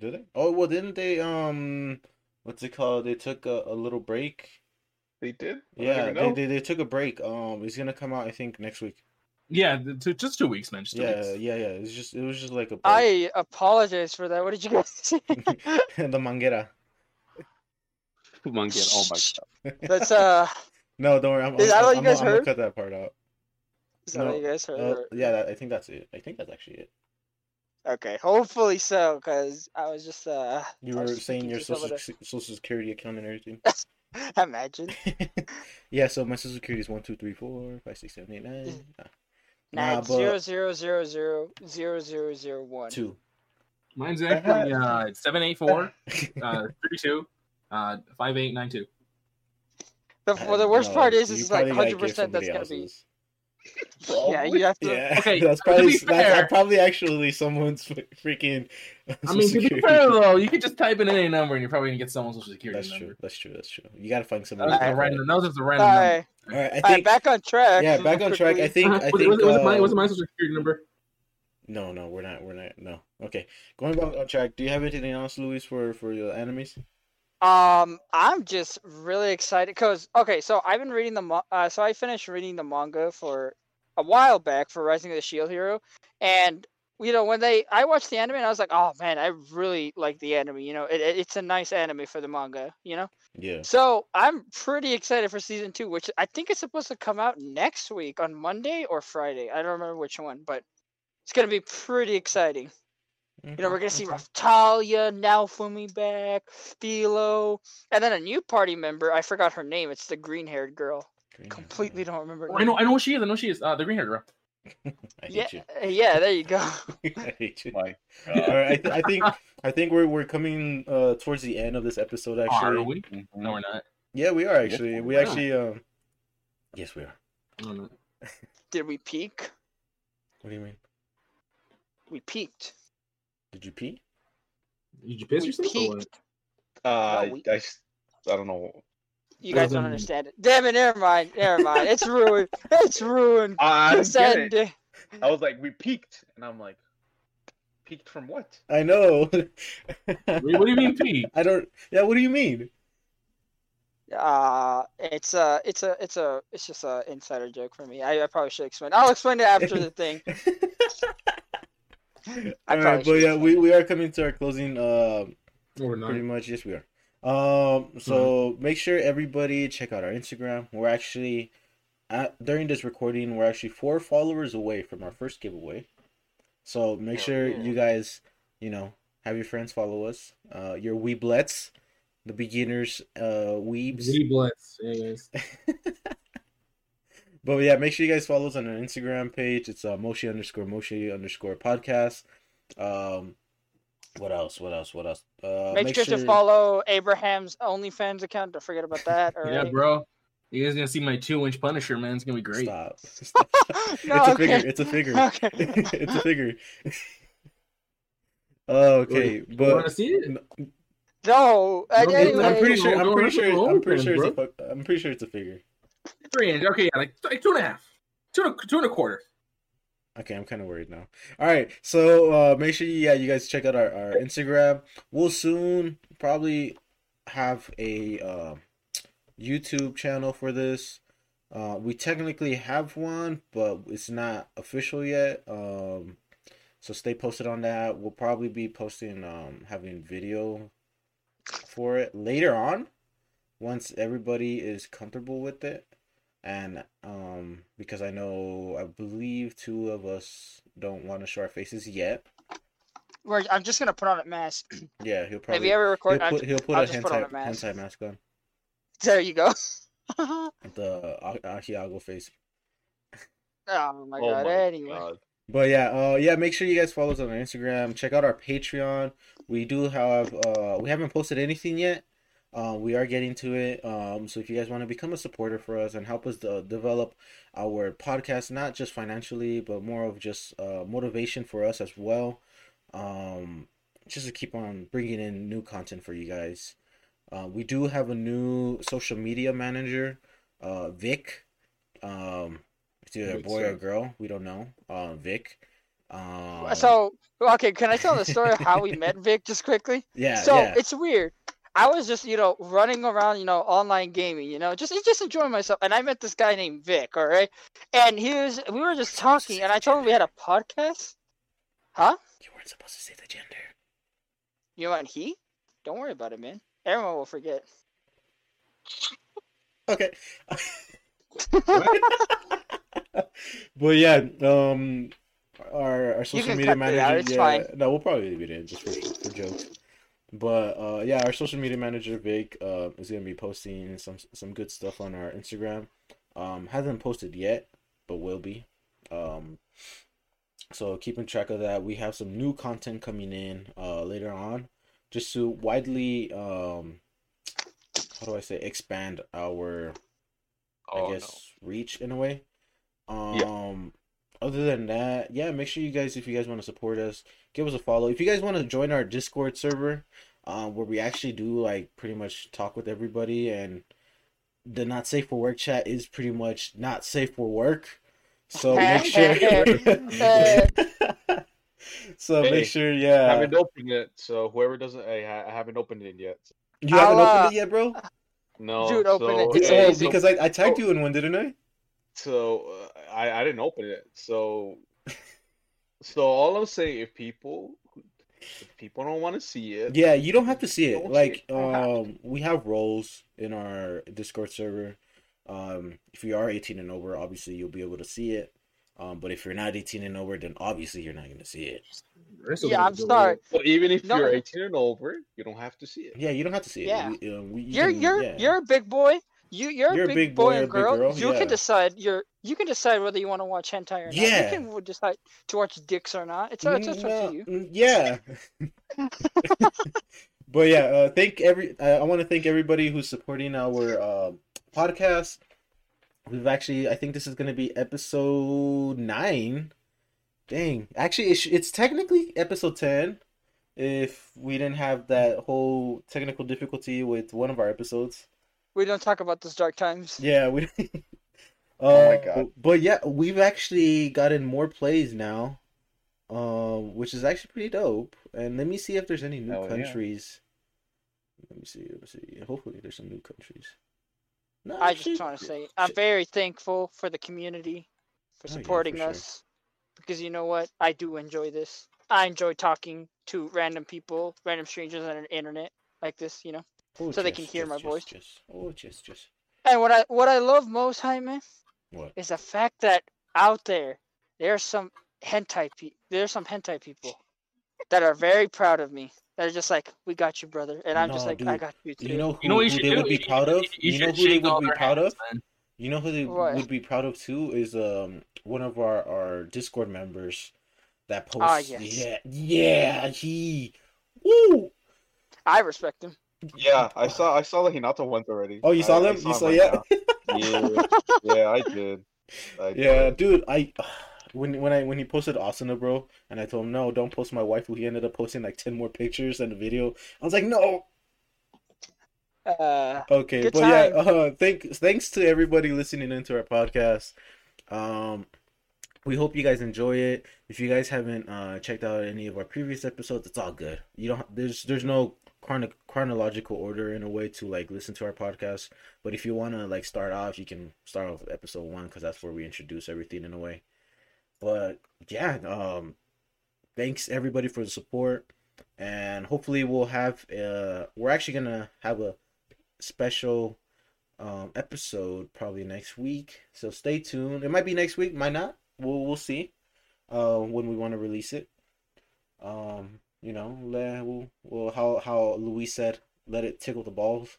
Did they? Oh well, didn't they? Um, what's it called? They took a, a little break. They did. I Yeah, they, they they took a break. Um, it's gonna come out I think next week. Yeah, two, just two weeks, man. Just two Yeah, weeks. yeah, yeah. It's just it was just like a break. I apologize for that. What did you guys say? the mangera. Monkey. Oh my god. That's uh. No, don't worry. I'm, I'm, that what you I'm, guys I'm gonna heard? cut that part out. Is that what you guys heard? Uh, yeah, that, I think that's it. I think that's actually it. Okay, hopefully so, because I was just uh. You were saying your social of se- social security account and everything. the- Imagine yeah, so my social security is one two three four five six seven eight nine. Nah, nah, Nah, it's but- zero zero zero zero zero zero zero one. two. Mine's actually uh, seven eight four uh, thirty two uh, five eight nine two. The, well, the worst No, part is, you is like hundred percent that's somebody gonna be. Else's. Yeah, you have to. Yeah, Okay, that's to probably be that's fair- probably actually someone's freaking. I mean, to be fair though, you could just type in any number and you're probably gonna get someone's social security That's number. true. That's true. That's true. You gotta find That somebody. was who's just a got random. it. That was just a All random number. All right, I all right, back on track. yeah, back on track. I think. I What's, think. what's, what's my, uh, what's my social security number? No, no, we're not. We're not. No. Okay, going back on track. Do you have anything else, Luis, for for your enemies? Um, I'm just really excited because okay, so I've been reading the uh, so I finished reading the manga for a while back for Rising of the Shield Hero, and you know when they I watched the anime and I was like, oh man, I really like the anime. You know, it, it- it's a nice anime for the manga. You know, Yeah. so I'm pretty excited for season two, which I think is supposed to come out next week on Monday or Friday. I don't remember which one, but it's gonna be pretty exciting. You know, we're gonna see Raphtalia, Naofumi back, Filo, and then a new party member. I forgot her name. It's the green-haired girl. Green Completely don't remember. her Oh, I know. I know who she is. I know she is. Uh, the green-haired girl. I hate Yeah, you. uh, yeah. There you go. I hate you. My All right, I, th- I think I think we're we're coming uh towards the end of this episode. Are Actually, we? Mhm. No, we're not. yeah, we are actually. We are. actually um. Yes, we are. No, no. Did we peak? What do you mean? We peaked. Did you pee? Did you piss We yourself? or what? Uh, No, we- I, s- I don't know. You guys don't understand it. Damn it! Never mind. Never mind. It's ruined. It's ruined. I It's get it. ended. I was like, we peaked, and I'm like, peaked from what? I know. What do you mean pee? I don't. Yeah. What do you mean? Uh, it's a, it's a, it's a, it's just a insider joke for me. I, I probably should explain. I'll explain it after the thing. I All probably right, but yeah, we, we are coming to our closing. Uh, No, not. pretty much, yes, we are. Um, so make sure everybody check out our Instagram. We're actually at during this recording, we're actually four followers away from our first giveaway. So make Oh, sure yeah. you guys, you know, have your friends follow us. Uh, your weeblets, the beginners, uh, weebs. Really blessed. Yeah, guys. But yeah, make sure you guys follow us on our Instagram page. It's uh, Moshi underscore Moshi underscore podcast. Um, what else? What else? What else? Uh, Make, sure, to follow Abraham's OnlyFans account. Don't forget about that. All Yeah, right. bro. You guys gonna see my two inch Punisher, man. It's gonna be great. Stop. Stop. No, it's a okay. figure. It's a figure. Okay. it's a figure. Oh, okay, You want to but see it? No. No, anyway, I'm pretty sure. I'm pretty sure. I'm pretty sure it's a. fu- I'm pretty sure it's a figure. Three inch. Okay, yeah, like, like two and a half, two and a, two and a quarter. Okay, I'm kind of worried now. All right, so uh, make sure, you, yeah, you guys check out our, our Instagram. We'll soon probably have a uh, YouTube channel for this. Uh, we technically have one, but it's not official yet. Um, so stay posted on that. We'll probably be posting, um, having video for it later on, once everybody is comfortable with it and um because I know I believe two of us don't want to show our faces yet. we're, I'm just gonna put on a mask. Yeah, he'll probably Have probably you ever he'll recorded? put he'll put a just put on a mask. hentai mask on There you go. the A- Ahegao face. oh my oh god. my anyway. god. But yeah, uh yeah, make sure you guys follow us on our Instagram. Check out our Patreon. We do have uh we haven't posted anything yet. Uh, we are getting to it. Um, so if you guys want to become a supporter for us and help us uh, develop our podcast, not just financially, but more of just uh, motivation for us as well, um, just to keep on bringing in new content for you guys. Uh, we do have a new social media manager, uh, Vic. Um, it's either a boy sir. or girl. We don't know. Uh, Vic. Um, So okay, can I tell the story of how we met Vic just quickly? yeah, so yeah. it's weird. I was just, you know, running around, you know, online gaming, you know, just just enjoying myself, and I met this guy named Vic. All right, and he was, we were just talking, and I told him we had a podcast. Huh? You weren't supposed to say the gender. You know, he? Don't worry about it, man. Everyone will forget. Okay. but yeah, um, our our social media out, manager. yeah, no, we'll probably leave it in just for, for jokes. But uh, yeah, our social media manager Vic uh, is gonna be posting some some good stuff on our Instagram. Um, hasn't posted yet, but will be. Um, so keeping track of that. We have some new content coming in uh later on, just to widely um how do I say expand our Oh, I guess reach in a way. Um other than that, yeah, make sure you guys if you guys want to support us, give us a follow. If you guys want to join our Discord server, um where we actually do like pretty much talk with everybody and the not safe for work chat is pretty much not safe for work. So make sure So Hey, make sure yeah. I yeah. haven't opened it, so whoever doesn't, I, I haven't opened it yet. You haven't I'll, opened it yet, bro? No, Dude, open so, it. Hey, Oh, easy. because I, I tagged you in one, didn't I? So uh, I I didn't open it. So so all I'm saying, if people if people don't want to see it, Yeah, you don't have to see it. Like, see it. um, we have roles in our Discord server. Um, if you are 18 and over, obviously you'll be able to see it. Um, but if you're not 18 and over, then obviously you're not going to see it. Yeah, I'm sorry. But even if No. you're 18 and over, you don't have to see it. Yeah, you don't have to see it. Yeah. We, um, we, you You're can- you're yeah. you're a big boy. You you're, You're a big, boy, and girl. you yeah. can decide. You're you can decide whether you want to watch hentai or not. Yeah. You can decide to watch dicks or not. It's it's, it's up to you. mm, Yeah. but yeah, uh, thank every. I, I want to thank everybody who's supporting our uh, podcast. We've actually, I think this is going to be episode nine. Dang, actually, it's, it's technically episode ten. If we didn't have that whole technical difficulty with one of our episodes, We don't talk about those dark times. yeah, we. Oh my Uh, God. But yeah, we've actually gotten more plays now, um, which is actually pretty dope. And let me see if there's any new Hell yeah. countries. Let me see. Let me see. Hopefully, there's some new countries. No, I just want to say I'm very thankful for the community for Oh, yeah, for supporting sure. us because you know what? I do enjoy this. I enjoy talking to random people, random strangers on the internet like this, you know. Oh, so they can hear yes, my yes, voice. yes. Oh, just, just. And what I what I love most, Jaime, What? is the fact that out there there are some hentai pe- there are some hentai people that are very proud of me. That are just like, we got you, brother, and I'm just No, like, I got you too. You know who, You know what who they do? would be proud of? You, You know who they would be proud hands, of? man. You know who they What? would be proud of too is um one of our our Discord members that posts. Ah, yes. Yeah, yeah, he. Woo! I respect him. Yeah, I saw I saw the Hinata ones already. Oh, you I- saw I them? You him saw right yeah. Yeah, yeah, I did. I Yeah, did. dude, I when when I when he posted Asuna, bro, and I told him no, don't post my wife. He ended up posting like ten more pictures and a video. I was like, no, Uh, okay, Good but yeah, uh, thank thanks to everybody listening into our podcast. Um, we hope you guys enjoy it. If you guys haven't uh checked out any of our previous episodes, it's all good. You don't there's there's no chrono- chronological order in a way to like listen to our podcast. But if you want to like start off, you can start off with episode one because that's where we introduce everything in a way. But yeah, um, thanks everybody for the support, and hopefully we'll have uh we're actually gonna have a special um episode probably next week. So stay tuned. It might be next week, might not. We'll we'll see. Uh, when we want to release it. Um, you know, let we'll, well how how Luis said, let it tickle the balls.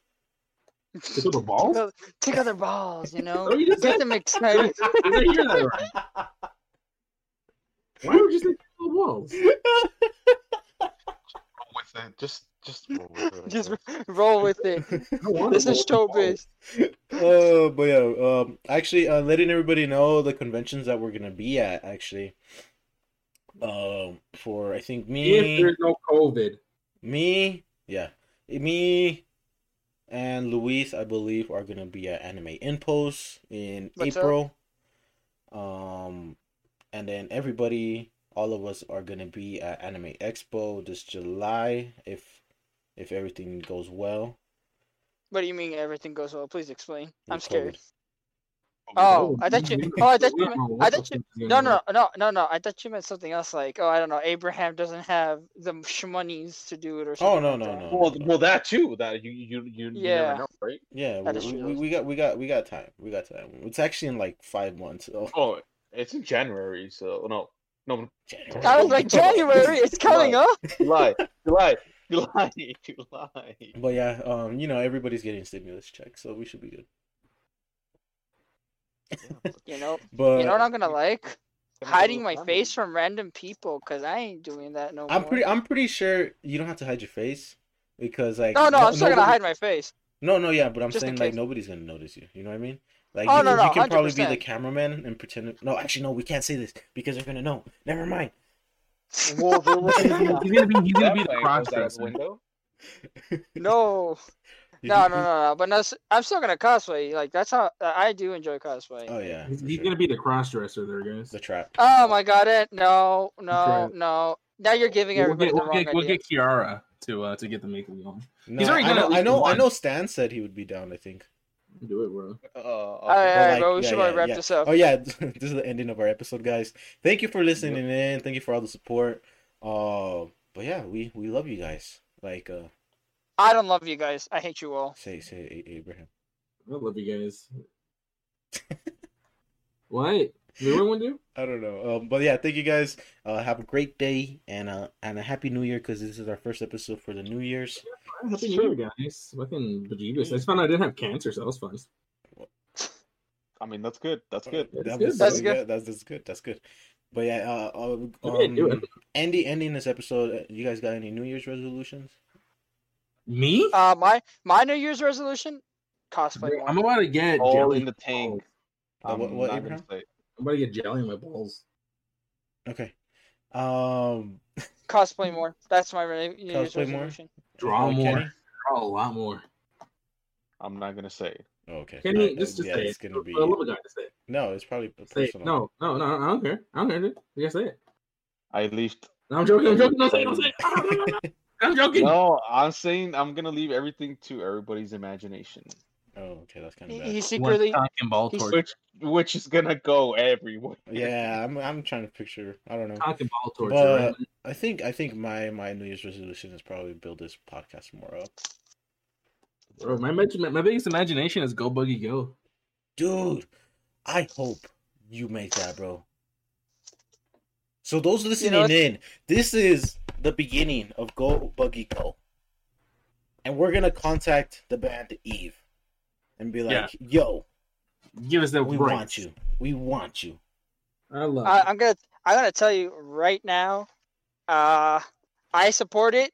Tickle the balls? tickle, tickle their balls, you know. Oh, you just Get said- them excited. I didn't hear that right. Why would you say tickle the balls? With it, just just roll with it, Just roll with it. This is roll the showbiz. Uh, but yeah, um, actually, uh, letting everybody know the conventions that we're gonna be at. Actually, um, for I think me. If there's no COVID, me, yeah, me, and Luis, I believe, are gonna be at Anime Impulse in What's up? April. Um, and then everybody, all of us, are gonna be at Anime Expo this July if if everything goes well. What do you mean everything goes well? Please explain. I'm scared. COVID. Oh, I thought you. Oh, I thought you. We don't know Meant, I thought you. fuck No, no, no, no, no. I thought you meant something else. Like, oh, I don't know. Abraham doesn't have the shmonies to do it or something. Oh, no, like no, that. no. Well, well, that too. That you you you, you Yeah. never know, right? Yeah, we, we, we got we got we got time. We got time. It's actually in like five months. So Oh, it's in January, so no, no, January. I was like January. It's coming up. July, July, July, July. But yeah, um, you know everybody's getting stimulus checks, so we should be good. You know. But You know what I'm not gonna like? Hiding my family. face from random people, cause I ain't doing that no I'm more. pretty I'm pretty sure you don't have to hide your face because like No, no, no- I'm still gonna hide my face. No, no, yeah, but I'm Just saying like nobody's gonna notice you. You know what I mean? Like Oh, you, no, no, you can probably be the cameraman and pretend. No, actually, no, we can't say this because they're gonna know. Never mind. Well, they're he's gonna be he's gonna be the plane cross goes out the dresser. window. no, no, no, no, no. But no, s- I'm still gonna cosplay. Like that's how I do enjoy cosplay. Oh yeah, He's, he's sure. gonna be the cross dresser there, guys. the trap. Oh my god! It no, no, right. no. Now you're giving We'll everybody get, the we'll, wrong get, we'll get Kiara to uh, to get the makeup going. No, already I done know, at I know, I know. Stan said he would be down. I think. Do it, bro. Uh, All right, all But, like, but we yeah, should yeah, wrap yeah. this up. Oh yeah, this is the ending of our episode, guys. Thank you for listening in. Thank you for all the support. Uh, but yeah, we we love you guys. Like, uh, I don't love you guys. I hate you all. say say Abraham. I love you guys. what? Did everyone do? I don't know. Um, but yeah, thank you guys. Uh, have a great day and uh and a happy New Year because this is our first episode for the New Year's. Happy New Year, guys. Fucking bejeebus. I just found I didn't have cancer, so that was fun. I mean, that's good. That's good. That's That good. was- That's yeah, good. That's that's good. That's good. But yeah, uh, uh Okay, do um, it. Andy, ending this episode. uh, You guys got any New Year's resolutions? Me? Uh, my my New Year's resolution, cosplay more. I'm about to get All jelly in the tank. I'm what- what, not Abraham? gonna. I'm about to get jelly in my balls. Okay. Um, Cosplay more. That's my re- New Year's Cosplay more? resolution. Draw uh, more. Kenny? Draw a lot more. I'm not gonna say. Oh, okay. Kenny, Uh, just, just yeah, say it's it. gonna be I love a guy to say it. no. It's probably Say it. personal. No, no, no, I don't care. I don't care, dude. You gotta say it. I at least. No, I'm joking. I'm joking. Don't say it. Don't say it. I'm joking. No, I'm saying I'm gonna leave everything to everybody's imagination, Oh, okay. That's kind He, of he bad. secretly. One cock ball he's- torture. which which is gonna go everywhere. Yeah, I'm. I'm trying to picture. I don't know. Cock and ball torture. But right? I think. I think my my New Year's resolution is probably build this podcast more up. Bro, my, my biggest imagination is go buggy go. Dude, I hope you make that, bro. So those listening know, in, this is the beginning of Go Buggy Go. And we're gonna contact the band Eve and be like, yo, Give us that we right. want you. We want you. I love I, I'm gonna I'm gonna tell you right now. Uh, I support it,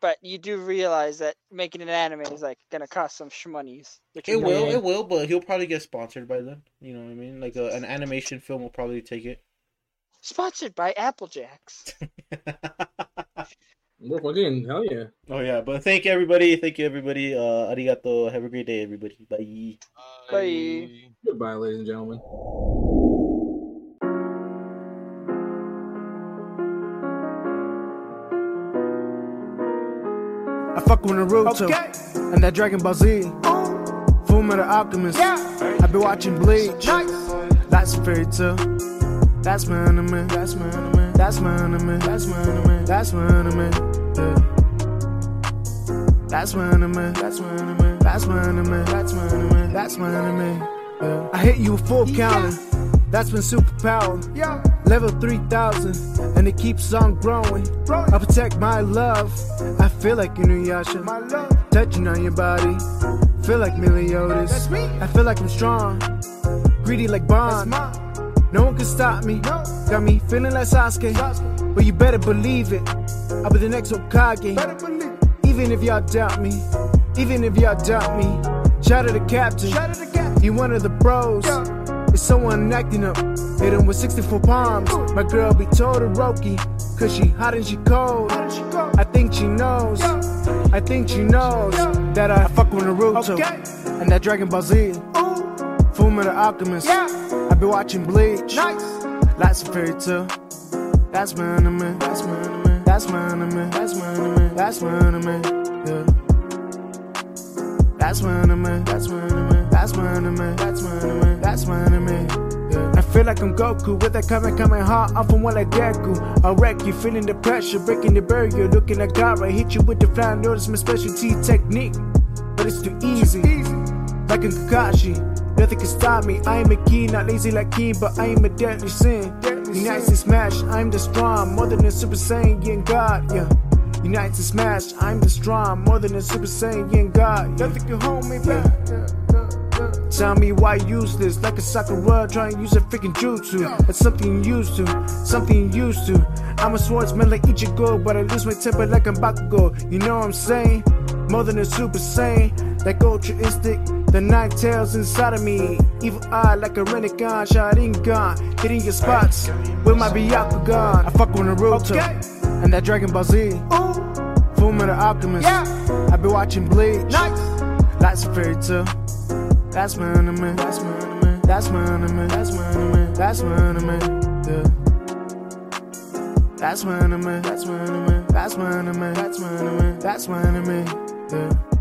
but you do realize that making an anime is like gonna cost some shmonies. It you will, it will, but he'll probably get sponsored by then. You know what I mean? Like a, an animation film will probably take it. Sponsored by Applejacks. We're fucking hell yeah. oh yeah, but thank you everybody. Thank you everybody. Uh arigato. Have a great day, everybody. Bye. Bye. Goodbye, ladies and gentlemen. I fuck with Naruto Okay. and that Dragon Ball Z. Full Metal Alchemist. Yeah. I've been watching Bleach. Nice. That's a Fairy Tail. That's my anime. That's my anime. That's my anime. That's my anime. That's my anime. Yeah. That's when I'm anime. That's when I'm anime. That's my anime. That's my anime. That's my anime. Yeah. I hit you with full counter. That's been superpower. Yeah. Level 3000, and it keeps on growing. I protect my love. I feel like Inuyasha. My love. Touching on your body. Feel like Meliodas. That's me. I feel like I'm strong. Greedy like Ban. No one can stop me. No. Got me feeling like Sasuke. Sasuke. But you better believe it. I'll be the next Hokage. Even if y'all doubt me. Even if y'all doubt me. Shout out to Captain. Shout out to Gap. You one of the bros. Yeah. It's someone acting up. Hit him with 64 palms. My girl be Todoroki. Cause she hot and she cold. Did she go? I think she knows. Yeah. I think she knows that I fuck with Naruto Okay. and that Dragon Ball Z. Ooh. Full Metal Alchemist. Yeah. I've been watching Bleach. Nice. Lots of Fairy Tail. That's my anime. That's my anime. That's my anime. That's my anime. That's my anime. Yeah. That's my anime. That's my anime. That's my anime. That's my anime. That's my. Yeah. I feel like I'm Goku with that coming, coming hard off from one like Deku. I'll wreck you, feeling the pressure, breaking the barrier, looking at God. I hit you with the flying notice, my specialty technique. But it's too easy. Easy. Like a Kakashi, nothing can stop me. I am a king, not lazy like King, but I am a deadly sin. United to smash, I'm the strong, more than a Super Saiyan God, yeah. United to smash, I'm the strong, more than a Super Saiyan God, yeah. Nothing can hold me back. Yeah. Tell me why useless, like a Sakura trying to use a freaking jutsu. It's something used to, something used to. I'm a swordsman like Ichigo, but I lose my temper like I'm Bakugo. You know what I'm saying? More than a Super Saiyan, like Ultra Instinct. The night tails inside of me. Evil eye like a Rinnegan. Shotting gun. Hitting your spots with my Byakugan. I fuck with Naruto. And that Dragon Ball Z. Full Metal Alchemist. Yeah. I be watching Bleach. Nice. That's a Fairy Tail. That's my enemy. That's my enemy. That's my enemy. That's my enemy. That's my enemy. Yeah. That's my enemy. That's my enemy. That's my enemy. That's my enemy. That's my enemy. Yeah.